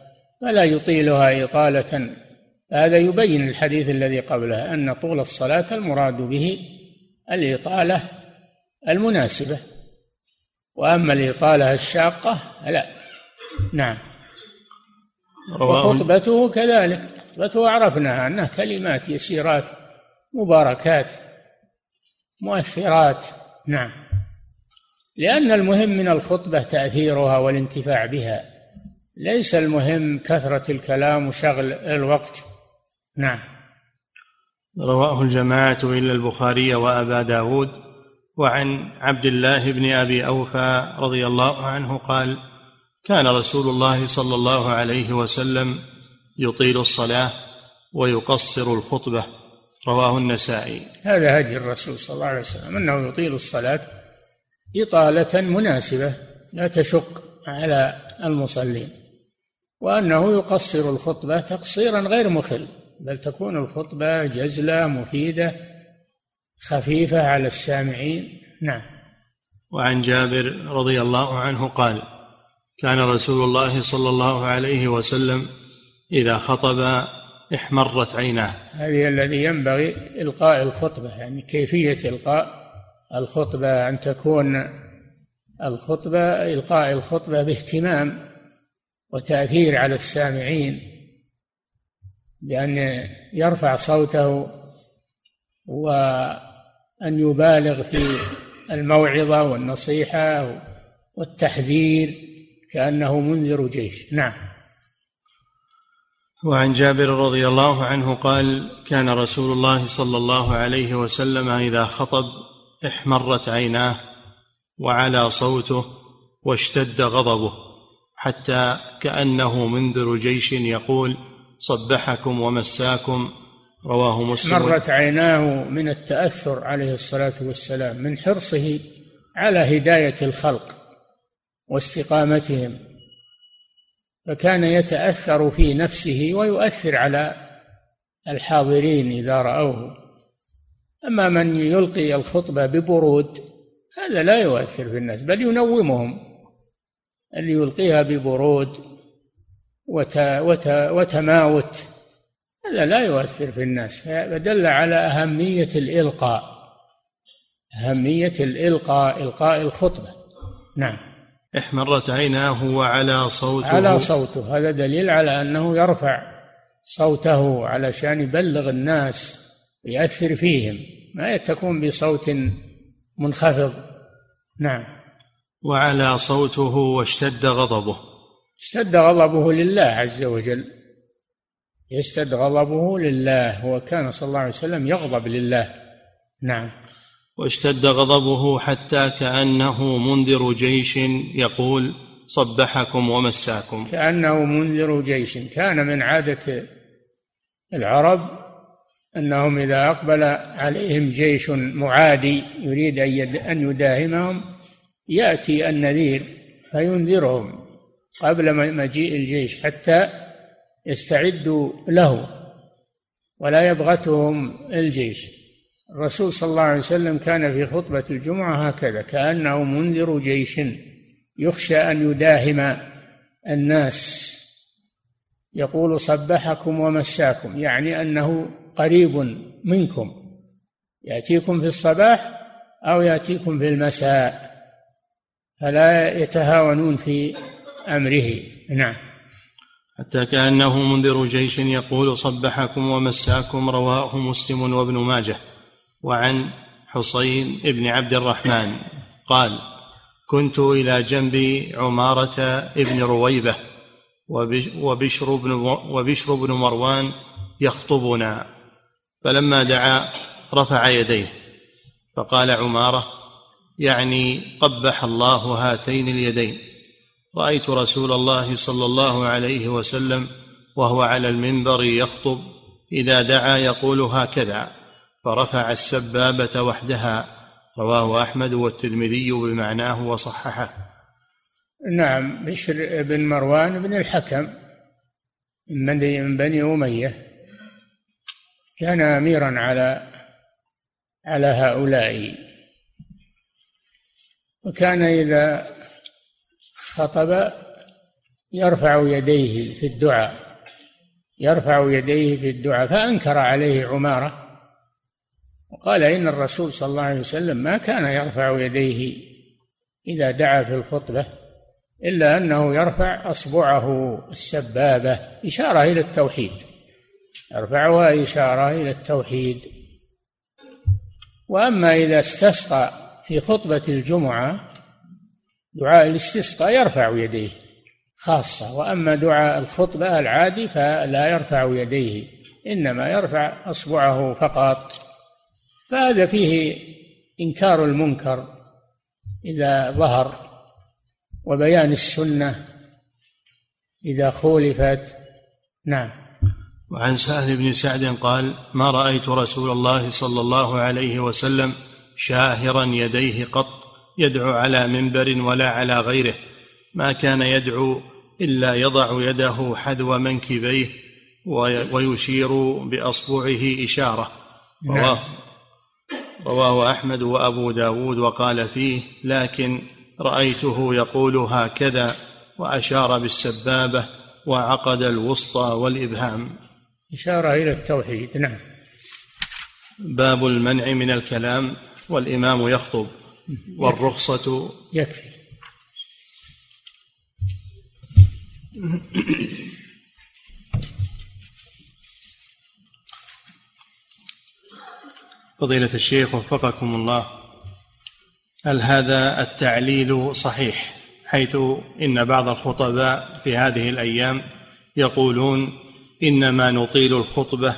فلا يطيلها إطالة. هذا يبين الحديث الذي قبله أن طول الصلاة المراد به الإطالة المناسبة وأما الإطالة الشاقة لا نعم. وخطبته كذلك. خطبته عرفناها أنها كلمات يسيرات مباركات مؤثرات. نعم. لأن المهم من الخطبة تأثيرها والانتفاع بها. ليس المهم كثرة الكلام وشغل الوقت. نعم. رواه الجماعة إلا البخاري وأبا داود وعن عبد الله بن أبي أوفى رضي الله عنه قال كان رسول الله صلى الله عليه وسلم يطيل الصلاة ويقصر الخطبة. رواه النسائي. هذا هدي الرسول صلى الله عليه وسلم أنه يطيل الصلاة إطالة مناسبة لا تشق على المصلين. وأنه يقصر الخطبة تقصيرا غير مخل بل تكون الخطبة جزلة مفيدة خفيفة على السامعين. نعم. وعن جابر رضي الله عنه قال كان رسول الله صلى الله عليه وسلم إذا خطب احمرت عيناه. هذه الذي ينبغي إلقاء الخطبة يعني كيفية إلقاء الخطبة أن تكون الخطبة إلقاء الخطبة باهتمام وتأثير على السامعين بأن يرفع صوته وأن يبالغ في الموعظة والنصيحة والتحذير كأنه منذر جيش. نعم. وعن جابر رضي الله عنه قال كان رسول الله صلى الله عليه وسلم إذا خطب احمرت عيناه وعلى صوته واشتد غضبه. حتى كأنه منذر جيش يقول صبحكم ومساكم. رواه مسلم. مرت عيناه من التأثر عليه الصلاة والسلام من حرصه على هداية الخلق واستقامتهم. فكان يتأثر في نفسه ويؤثر على الحاضرين إذا رأوه. أما من يلقي الخطبة ببرود هذا لا يؤثر في الناس بل ينومهم. اللي يلقيها ببرود وت وت وتماوت. هذا لا يؤثر في الناس فدل على أهمية الإلقاء أهمية الإلقاء إلقاء الخطبة. نعم. احمرت عيناه وعلى صوته. على صوته هذا دليل على أنه يرفع صوته علشان يبلغ الناس ويأثر فيهم ما تكون بصوت منخفض. نعم. وعلى صوته واشتد غضبه. اشتد غضبه لله عز وجل. يشتد غضبه لله وكان صلى الله عليه وسلم يغضب لله. نعم. واشتد غضبه حتى كأنه منذر جيش يقول صبحكم ومساكم. كأنه منذر جيش. كان من عادة العرب أنهم إذا أقبل عليهم جيش معادي يريد أن يداهمهم يأتي النذير فينذرهم قبل مجيء الجيش حتى يستعدوا له ولا يبغتهم الجيش. الرسول صلى الله عليه وسلم كان في خطبة الجمعة هكذا كأنه منذر جيش يخشى أن يداهم الناس. يقول صبحكم ومساكم يعني أنه قريب منكم. يأتيكم في الصباح أو يأتيكم في المساء. فلا يتهاونون في أمره. نعم. حتى كأنه منذر جيش يقول صبحكم ومساكم رواه مسلم وابن ماجه. وعن حصين بن عبد الرحمن قال كنت إلى جنب عمارة ابن رويبة وبشر بن وبشر بن مروان يخطبنا. فلما دعا رفع يديه فقال عمارة يعني قبح الله هاتين اليدين. رأيت رسول الله صلى الله عليه وسلم وهو على المنبر يخطب إذا دعا يقول هكذا فرفع السبابة وحدها رواه أحمد والترمذي بمعناه وصححه. نعم بشر بن مروان بن الحكم من بني أمية كان اميرا على على هؤلاء. وكان إذا خطب يرفع يديه في الدعاء يرفع يديه في الدعاء فأنكر عليه عمارة وقال إن الرسول صلى الله عليه وسلم ما كان يرفع يديه إذا دعا في الخطبة إلا أنه يرفع أصبعه السبابة إشارة إلى التوحيد يرفعها إشارة إلى التوحيد. وأما إذا استسقى في خطبة الجمعة دعاء الاستسقاء يرفع يديه خاصة وأما دعاء الخطبة العادي فلا يرفع يديه إنما يرفع أصبعه فقط. فهذا فيه إنكار المنكر إذا ظهر وبيان السنة إذا خولفت. نعم. وعن سهل بن سعد قال ما رأيت رسول الله صلى الله عليه وسلم شاهرا يديه قط يدعو على منبر ولا على غيره. ما كان يدعو إلا يضع يده حذو منكبيه ويشير بأصبعه إشارة. نعم. رواه رواه أحمد وأبو داود وقال فيه لكن رأيته يقول هكذا وأشار بالسبابة وعقد الوسطى والإبهام. إشارة إلى التوحيد نعم. باب المنع من الكلام. والإمام يخطب والرخصة يكفي. فضيلة الشيخ وفقكم الله هل هذا التعليل صحيح؟ حيث إن بعض الخطباء في هذه الأيام يقولون إنما نطيل الخطبة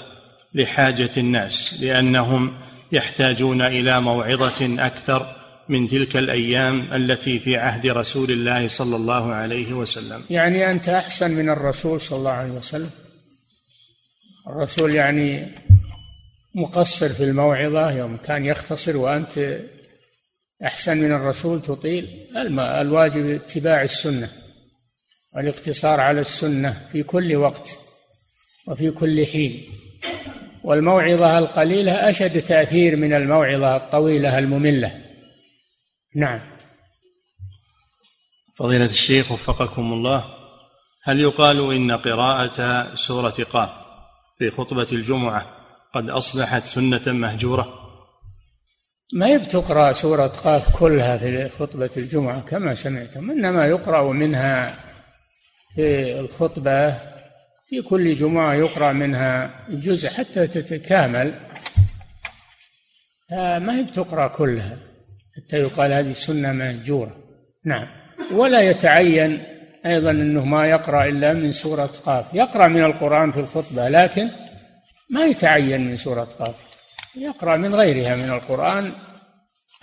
لحاجة الناس لأنهم يحتاجون إلى موعظة أكثر من تلك الأيام التي في عهد رسول الله صلى الله عليه وسلم. يعني أنت أحسن من الرسول صلى الله عليه وسلم؟ الرسول يعني مقصر في الموعظة يوم كان يختصر وأنت أحسن من الرسول تطيل. الواجب اتباع السنة والاقتصار على السنة في كل وقت وفي كل حين. والموعظة القليلة أشد تأثير من الموعظة الطويلة المملة. نعم. فضيلة الشيخ وفقكم الله هل يقال إن قراءة سورة قاف في خطبة الجمعة قد أصبحت سنة مهجورة؟ ما هي بتقرأ سورة قاف كلها في خطبة الجمعة كما سمعتم إنما يقرأ منها في الخطبة في كل جمعة يقرأ منها جزء حتى تتكامل. ما هي بتقرأ كلها حتى يقال هذه سنة مهجورة. نعم. ولا يتعين أيضا أنه ما يقرأ إلا من سورة قاف. يقرأ من القرآن في الخطبة لكن ما يتعين من سورة قاف. يقرأ من غيرها من القرآن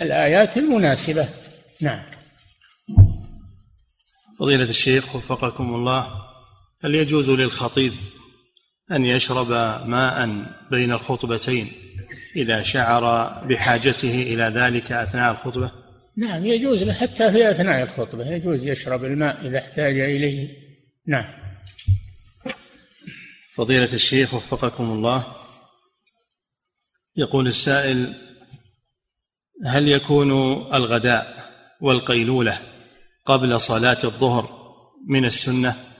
الآيات المناسبة. نعم. فضيلة الشيخ وفقكم الله. هل يجوز للخطيب أن يشرب ماء بين الخطبتين إذا شعر بحاجته إلى ذلك أثناء الخطبة؟ نعم يجوز حتى في أثناء الخطبة. يجوز يشرب الماء إذا احتاج إليه. نعم. فضيلة الشيخ وفقكم الله يقول السائل هل يكون الغداء والقيلولة قبل صلاة الظهر من السنة؟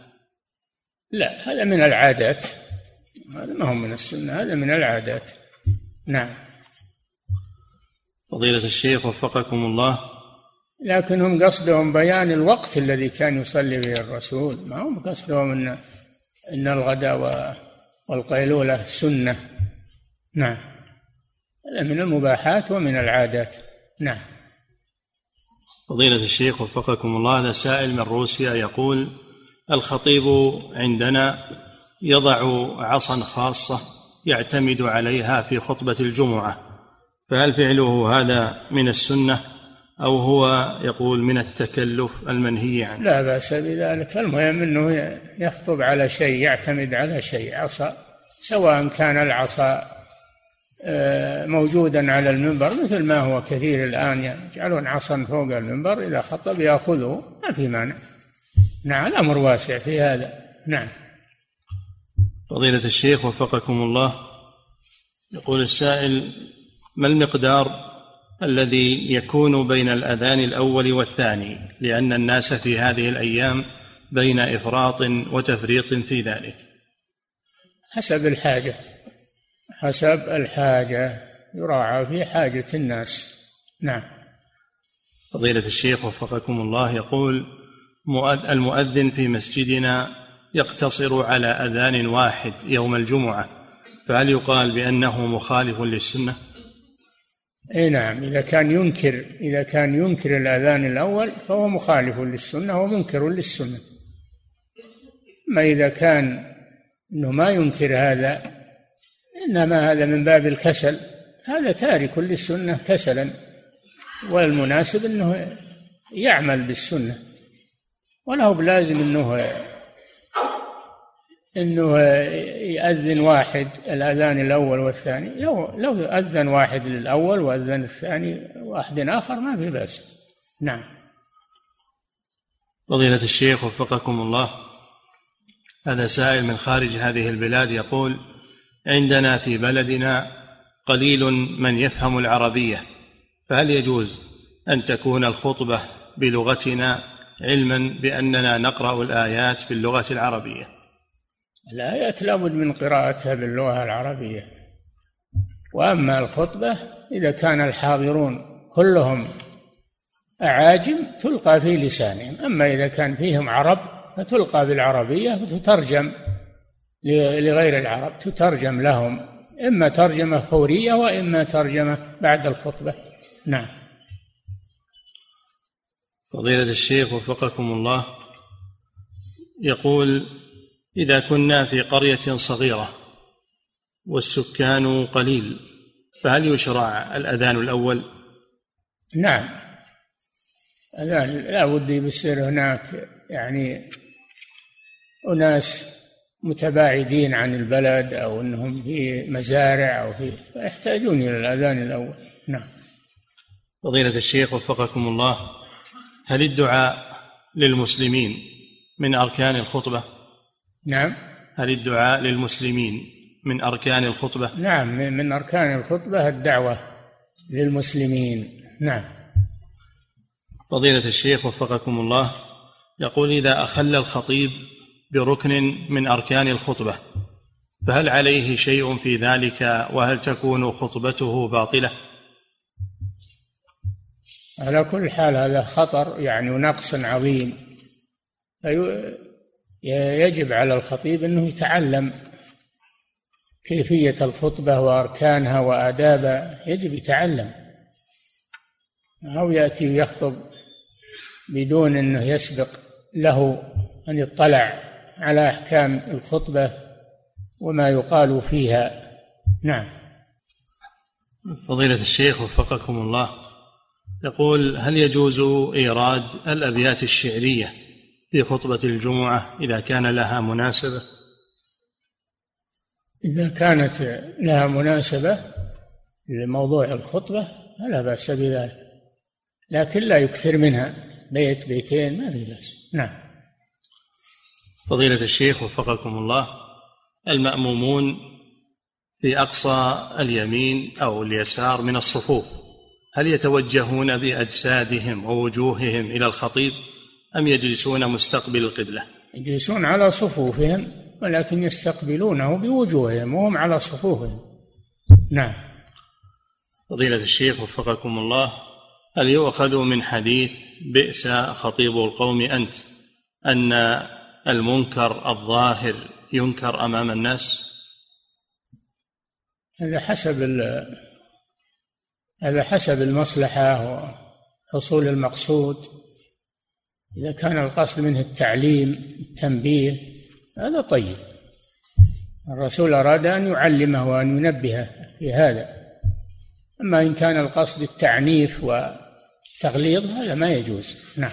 لا هذا من العادات. هذا ما هو من السنة هذا من العادات. نعم. فضيلة الشيخ وفقكم الله. لكن هم قصدهم بيان الوقت الذي كان يصلي به الرسول. ما هم قصدهم إن إن الغداء والقيلولة سنة. نعم. هذا من المباحات ومن العادات. نعم. فضيلة الشيخ وفقكم الله. هذا سائل من روسيا يقول الخطيب عندنا يضع عصا خاصة يعتمد عليها في خطبة الجمعة. فهل فعله هذا من السنة أو هو يقول من التكلف المنهي عنه؟ لا بأس بذلك. المهم أنه يخطب على شيء يعتمد على شيء عصا سواء كان العصا آه، موجودا على المنبر مثل ما هو كثير الآن يجعلون عصا فوق المنبر إذا خطب يأخذه ما في مانع. نعم الأمر واسع في هذا. نعم. فضيلة الشيخ وفقكم الله يقول السائل ما المقدار الذي يكون بين الأذان الأول والثاني؟ لأن الناس في هذه الأيام بين إفراط وتفريط في ذلك. حسب الحاجة. حسب الحاجة. يراعى في حاجة الناس. نعم. فضيلة الشيخ وفقكم الله يقول المؤذن في مسجدنا يقتصر على أذان واحد يوم الجمعة. فهل يقال بأنه مخالف للسنة؟ إي نعم إذا كان ينكر إذا كان ينكر الأذان الأول فهو مخالف للسنة ومنكر للسنة. أما إذا كان إنه ما ينكر هذا إنما هذا من باب الكسل هذا تارك للسنة كسلا والمناسب إنه يعمل بالسنة. وله بلازم إنه إنه يأذن واحد الأذان الأول والثاني. لو لو أذن واحد للأول وأذن الثاني واحد آخر ما في بأس. نعم. فضيلة الشيخ وفقكم الله هذا سائل من خارج هذه البلاد يقول عندنا في بلدنا قليل من يفهم العربية فهل يجوز أن تكون الخطبة بلغتنا علما بأننا نقرأ الآيات باللغة العربية. الآيات لابد من قراءتها باللغة العربية. وأما الخطبة إذا كان الحاضرون كلهم أعاجم تلقى في لسانهم. أما إذا كان فيهم عرب فتلقى بالعربية وتترجم لغير العرب تترجم لهم. إما ترجمة فورية وإما ترجمة بعد الخطبة. نعم. فضيلة الشيخ وفقكم الله يقول إذا كنا في قرية صغيرة والسكان قليل فهل يشرع الأذان الأول؟ نعم. اذان لا بد يصير هناك يعني أناس متباعدين عن البلد أو إنهم في مزارع أو في يحتاجون إلى الأذان الأول. نعم. فضيلة الشيخ وفقكم الله هل الدعاء للمسلمين من أركان الخطبة؟ نعم. هل الدعاء للمسلمين من أركان الخطبة؟ نعم من أركان الخطبة الدعوة للمسلمين. نعم. فضيلة الشيخ وفقكم الله يقول إذا أخل الخطيب بركن من أركان الخطبة فهل عليه شيء في ذلك؟ وهل تكون خطبته باطلة؟ على كل حال هذا خطر يعني ونقص عظيم. يجب على الخطيب إنه يتعلم كيفية الخطبة وأركانها وآدابها يجب يتعلم. أو يأتي يخطب بدون إنه يسبق له أن يطلع على أحكام الخطبة وما يقال فيها. نعم. فضيلة الشيخ وفقكم الله. يقول هل يجوز إيراد الأبيات الشعرية في خطبة الجمعة إذا كان لها مناسبة؟ إذا كانت لها مناسبة لموضوع الخطبة فلا بأس بذلك لكن لا يكثر منها. بيت بيتين ما في بأس. نعم. فضيلة الشيخ وفقكم الله المأمومون في أقصى اليمين أو اليسار من الصفوف. هل يتوجهون بأجسادهم ووجوههم إلى الخطيب أم يجلسون مستقبل القبلة؟ يجلسون على صفوفهم ولكن يستقبلونه بوجوههم وهم على صفوفهم. نعم. فضيلة الشيخ وفقكم الله هل يؤخذ من حديث بئس خطيب القوم أنت أن المنكر الظاهر ينكر أمام الناس؟ هذا حسب هذا حسب المصلحة وحصول المقصود. إذا كان القصد منه التعليم التنبيه هذا طيب. الرسول أراد أن يعلمه وأن ينبهه في هذا. أما إن كان القصد التعنيف تغليظ هذا ما يجوز. نعم.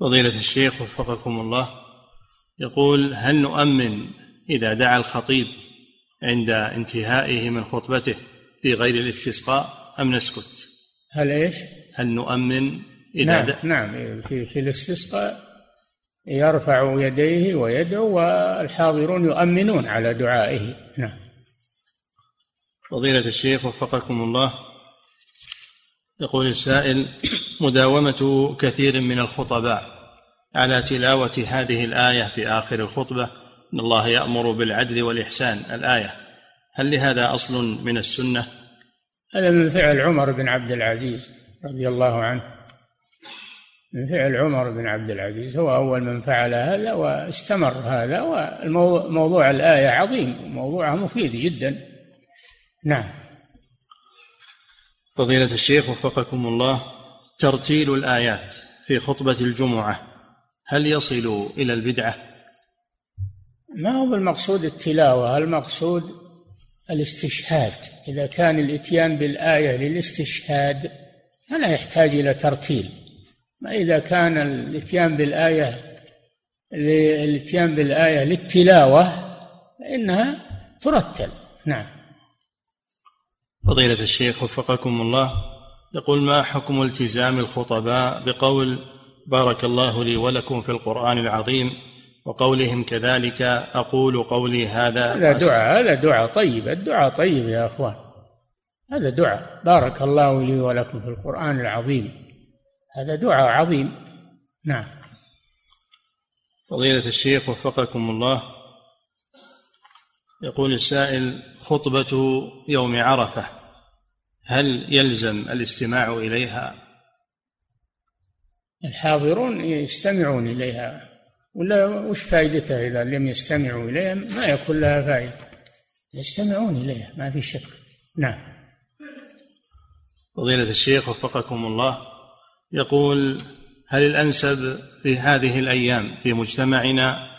فضيلة الشيخ وفقكم الله يقول هل نؤمن إذا دعا الخطيب عند انتهائه من خطبته؟ في غير الاستسقاء أم نسكت؟ هل إيش؟ هل نؤمن إذا نعم نعم. في, في الاستسقاء يرفع يديه ويدعو والحاضرون يؤمنون على دعائه. نعم. فضيلة الشيخ وفقكم الله. يقول السائل مداومة كثير من الخطباء على تلاوة هذه الآية في آخر الخطبة. إن الله يأمر بالعدل والإحسان. الآية هل لهذا أصل من السنة؟ هذا من فعل عمر بن عبد العزيز رضي الله عنه من فعل عمر بن عبد العزيز هو أول من فعل هذا واستمر هذا وموضوع الآية عظيم وموضوعها مفيد جدا نعم فضيلة الشيخ وفقكم الله ترتيل الآيات في خطبة الجمعة هل يصل إلى البدعة؟ ما هو المقصود التلاوة المقصود الاستشهاد. إذا كان الإتيان بالآية للاستشهاد فلا يحتاج إلى ترتيل. ما إذا كان الإتيان بالآية الإتيان بالآية للتلاوة فإنها ترتل. نعم. فضيلة الشيخ وفقكم الله يقول ما حكم التزام الخطباء بقول بارك الله لي ولكم في القرآن العظيم وقولهم كذلك أقول قولي هذا هذا دعاء هذا دعاء طيب الدعاء طيب يا أخوان. هذا دعاء. بارك الله لي ولكم في القرآن العظيم. هذا دعاء عظيم. نعم. فضيلة الشيخ وفقكم الله. يقول السائل خطبة يوم عرفة هل يلزم الاستماع إليها؟ الحاضرون يستمعون إليها. ولا وش فائدتها إذا لم يستمعوا إليها؟ ما يكون لها فائدة. يستمعون إليها ما في شك. نعم. فضيلة الشيخ وفقكم الله يقول هل الأنسب في هذه الأيام في مجتمعنا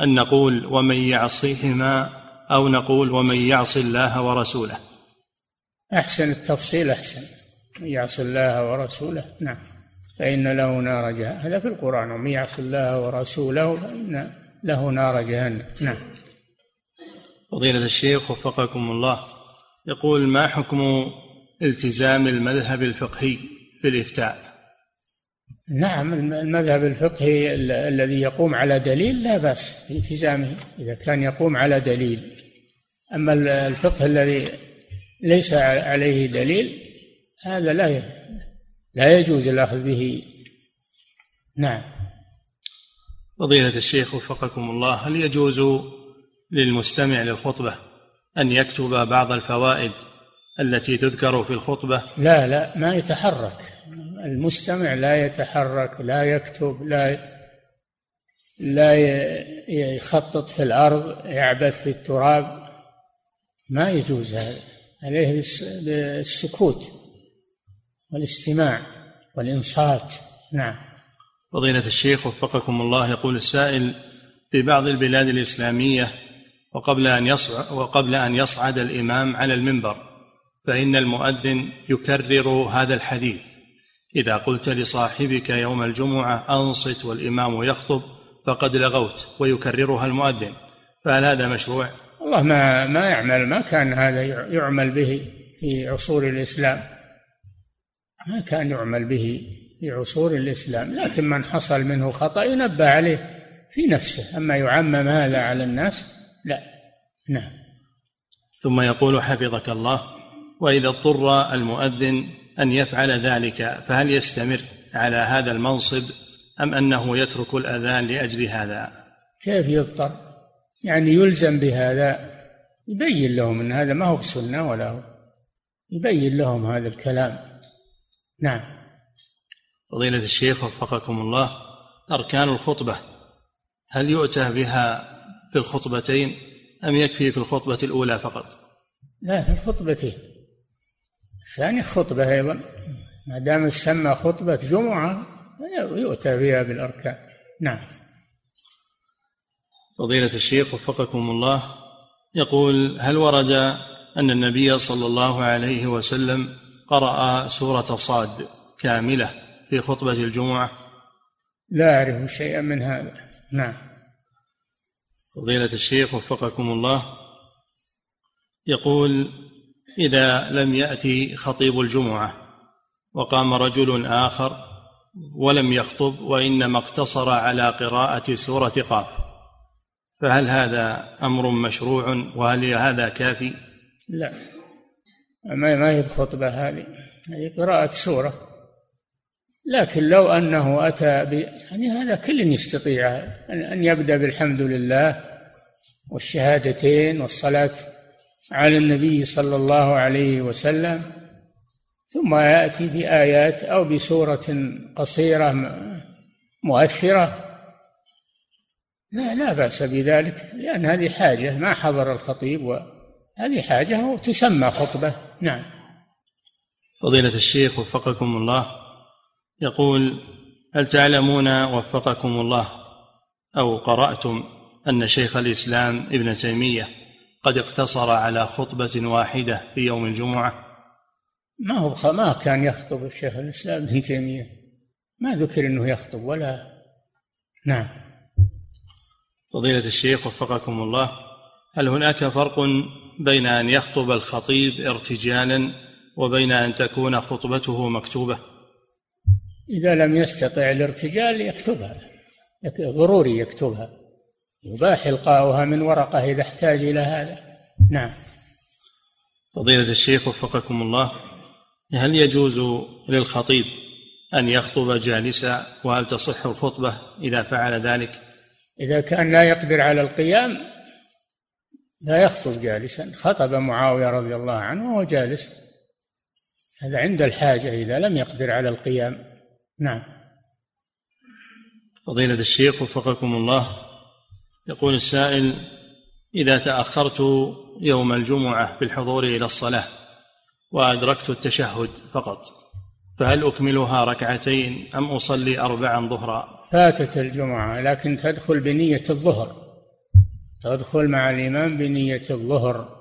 أن نقول ومن يعصيهما أو نقول ومن يعص الله ورسوله؟ أحسن التفصيل أحسن. من يعص الله ورسوله نعم. فإن له نار جهنم. هذا في القرآن. ومن يعص الله ورسوله فإن له نار جهنم. نعم. فضيلة الشيخ وفقكم الله. يقول ما حكم التزام المذهب الفقهي في الإفتاء؟ نعم المذهب الفقهي الذي يقوم على دليل لا بأس بالتزامه إذا كان يقوم على دليل. أما الفقه الذي ليس عليه دليل هذا لا لا يجوز الأخذ به. نعم. فضيلة الشيخ وفقكم الله هل يجوز للمستمع للخطبة أن يكتب بعض الفوائد التي تذكر في الخطبة؟ لا لا ما يتحرك. المستمع لا يتحرك لا يكتب لا لا يخطط في الأرض يعبث في التراب. ما يجوز هذا. عليه بالسكوت. والاستماع والإنصات. نعم. فضيلة الشيخ وفقكم الله يقول السائل في بعض البلاد الإسلامية وقبل أن يصعد وقبل أن يصعد الإمام على المنبر فإن المؤذن يكرر هذا الحديث. إذا قلت لصاحبك يوم الجمعة أنصت والإمام يخطب فقد لغوت ويكررها المؤذن فهل هذا مشروع؟ الله ما ما يعمل ما كان هذا يعمل به في عصور الإسلام. ما كان يعمل به في عصور الإسلام لكن من حصل منه خطأ ينبه عليه في نفسه. أما يعمم هذا على الناس لا. نعم. ثم يقول حفظك الله وإذا اضطر المؤذن أن يفعل ذلك فهل يستمر على هذا المنصب أم أنه يترك الأذان لأجل هذا؟ كيف يضطر؟ يعني يلزم بهذا يبين لهم أن هذا ما هو بسنة ولا هو. يبين لهم هذا الكلام. نعم. فضيلة الشيخ وفقكم الله أركان الخطبة هل يؤتى بها في الخطبتين أم يكفي في الخطبة الأولى فقط؟ لا في الخطبتين. ثاني خطبة أيضا. ما دام سمى خطبة جمعة يؤتى بها بالأركان. نعم. فضيلة الشيخ وفقكم الله يقول هل ورد أن النبي صلى الله عليه وسلم قرأ سورة صاد كاملة في خطبة الجمعة؟ لا أعرف شيئا من هذا. نعم. فضيلة الشيخ وفقكم الله. يقول إذا لم يأتي خطيب الجمعة وقام رجل آخر ولم يخطب وإنما اقتصر على قراءة سورة قاف فهل هذا أمر مشروع وهل هذا كافي؟ لا. ما ما هي بخطبة هذه. هذه قراءة سورة. لكن لو أنه أتى ب يعني هذا كل يستطيع أن يبدأ بالحمد لله والشهادتين والصلاة على النبي صلى الله عليه وسلم ثم يأتي بآيات أو بسورة قصيرة مؤثرة لا لا بأس بذلك لأن هذه حاجة ما حضر الخطيب وهذه حاجة وتسمى خطبة. نعم. فضيلة الشيخ وفقكم الله. يقول هل تعلمون وفقكم الله أو قرأتم أن شيخ الإسلام ابن تيمية قد اقتصر على خطبة واحدة في يوم الجمعة؟ ما هو ما كان يخطب الشيخ الإسلام ابن تيمية. ما ذكر أنه يخطب ولا نعم. فضيلة الشيخ وفقكم الله هل هناك فرق بين أن يخطب الخطيب ارتجالا وبين أن تكون خطبته مكتوبة. إذا لم يستطع الارتجال يكتبها ضروري يكتبها. يباح إلقاؤها من ورقة إذا احتاج إلى هذا. نعم. فضيلة الشيخ وفقكم الله هل يجوز للخطيب أن يخطب جالسا؟ وهل تصح الخطبة إذا فعل ذلك؟ إذا كان لا يقدر على القيام لا يخطب جالسا. خطب معاوية رضي الله عنه وهو جالس. هذا عند الحاجة إذا لم يقدر على القيام. نعم. فضيلة الشيخ وفقكم الله. يقول السائل إذا تأخرت يوم الجمعة في الحضور إلى الصلاة وأدركت التشهد فقط فهل أكملها ركعتين أم أصلي أربعا ظهرا؟ فاتت الجمعة لكن تدخل بنية الظهر. تدخل مع الإمام بنية الظهر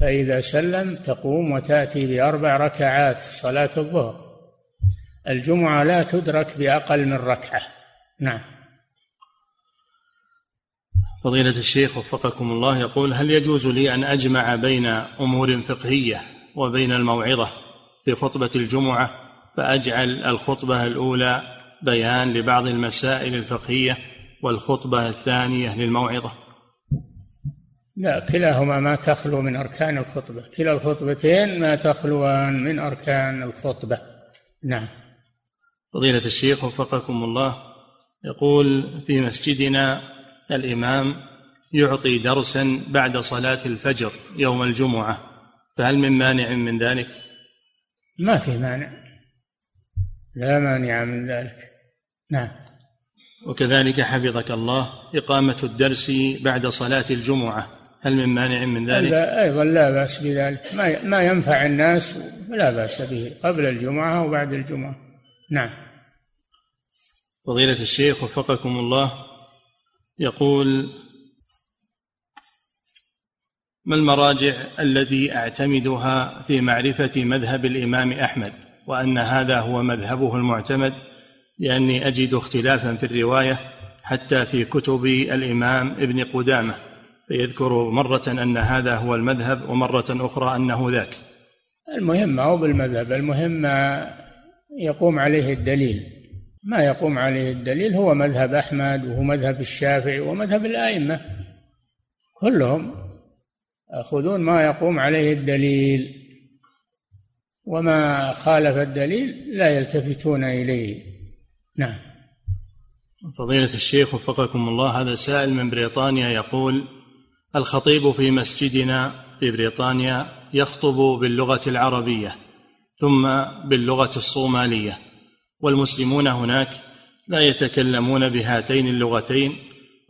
فإذا سلم تقوم وتأتي بأربع ركعات صلاة الظهر. الجمعة لا تدرك بأقل من ركعة. نعم. فضيلة الشيخ وفقكم الله يقول هل يجوز لي أن أجمع بين أمور فقهية وبين الموعظة في خطبة الجمعة فأجعل الخطبة الأولى بيان لبعض المسائل الفقهية والخطبة الثانية للموعظة؟ لا كلاهما ما تخلو من أركان الخطبة. كلا الخطبتين ما تخلوان من أركان الخطبة. نعم. فضيلة الشيخ وفقكم الله يقول في مسجدنا الإمام يعطي درسا بعد صلاة الفجر يوم الجمعة فهل من مانع من ذلك؟ ما في مانع. لا مانع من ذلك. نعم. وكذلك حفظك الله إقامة الدرس بعد صلاة الجمعة. هل من مانع من ذلك؟ أيضا لا بأس بذلك. ما ما ينفع الناس لا بأس به قبل الجمعة وبعد الجمعة. نعم. فضيلة الشيخ وفقكم الله يقول ما المراجع التي أعتمدها في معرفة مذهب الإمام أحمد وأن هذا هو مذهبه المعتمد؟ لأني أجد اختلافا في الرواية حتى في كتب الإمام ابن قدامة. فيذكر مرة أن هذا هو المذهب ومرة أخرى أنه ذاك. المهم ما هو بالمذهب المهم ما يقوم عليه الدليل. ما يقوم عليه الدليل هو مذهب أحمد وهو مذهب الشافعي ومذهب الأئمة. كلهم يأخذون ما يقوم عليه الدليل. وما خالف الدليل لا يلتفتون إليه. نعم. فضيلة الشيخ وفقكم الله هذا سائل من بريطانيا يقول الخطيب في مسجدنا في بريطانيا يخطب باللغة العربية ثم باللغة الصومالية والمسلمون هناك لا يتكلمون بهاتين اللغتين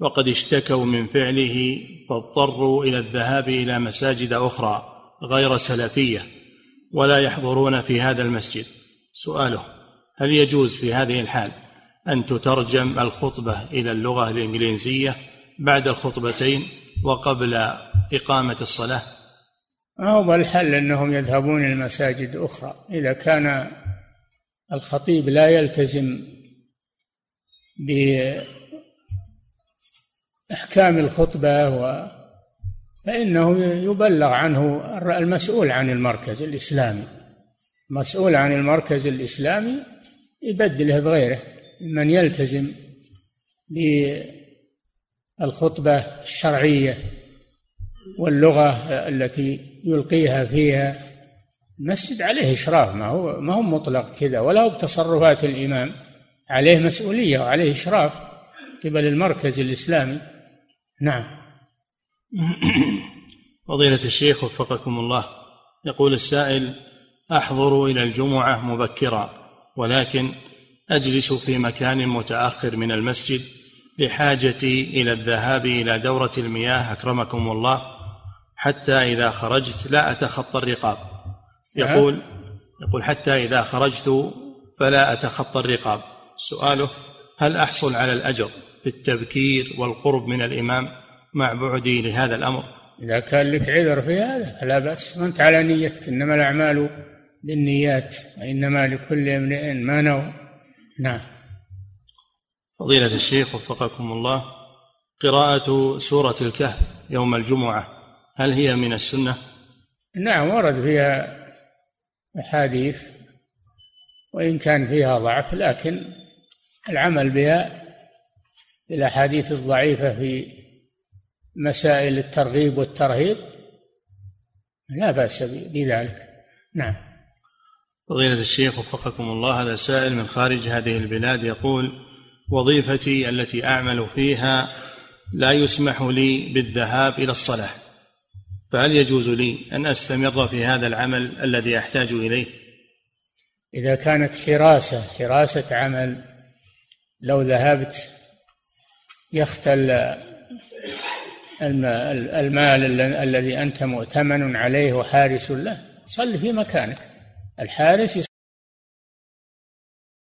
وقد اشتكوا من فعله فاضطروا إلى الذهاب إلى مساجد أخرى غير سلفية ولا يحضرون في هذا المسجد. سؤاله هل يجوز في هذه الحال أن تترجم الخطبة إلى اللغة الإنجليزية بعد الخطبتين؟ وقبل إقامة الصلاة؟ ما هو الحل أنهم يذهبون إلى مساجد أخرى. إذا كان الخطيب لا يلتزم بأحكام الخطبة و فإنه يبلغ عنه المسؤول عن المركز الإسلامي. المسؤول عن المركز الإسلامي يبدله بغيره. من يلتزم بالخطبة الشرعية واللغة التي يلقيها فيها المسجد عليه إشراف ما هو ما هو مطلق كذا ولا هو بتصرفات الإمام عليه مسؤولية وعليه إشراف قبل المركز الإسلامي. نعم. فضيلة الشيخ وفقكم الله يقول السائل أحضر إلى الجمعة مبكرا ولكن أجلس في مكان متأخر من المسجد لحاجتي إلى الذهاب إلى دورة المياه أكرمكم الله. حتى إذا خرجت لا أتخطى الرقاب. يقول يقول حتى إذا خرجت فلا أتخطى الرقاب. سؤاله هل أحصل على الأجر في التبكير والقرب من الإمام مع بعدي لهذا الأمر؟ إذا كان لك عذر في هذا فلا بأس. ما أنت على نيتك. إنما الأعمال بالنيات وإنما لكل امرئ ما نوى. نعم. فضيلة الشيخ وفقكم الله قراءة سورة الكهف يوم الجمعة هل هي من السنة؟ نعم ورد فيها أحاديث وإن كان فيها ضعف لكن العمل بها الأحاديث الضعيفة في مسائل الترغيب والترهيب لا بأس بذلك نعم فضيلة الشيخ وفقكم الله هذا سائل من خارج هذه البلاد يقول وظيفتي التي أعمل فيها لا يسمح لي بالذهاب إلى الصلاة. فهل يجوز لي أن أستمر في هذا العمل الذي أحتاج إليه؟ إذا كانت حراسة حراسة عمل لو ذهبت يختل المال الذي أنت مؤتمن عليه وحارس له صل في مكانك. الحارس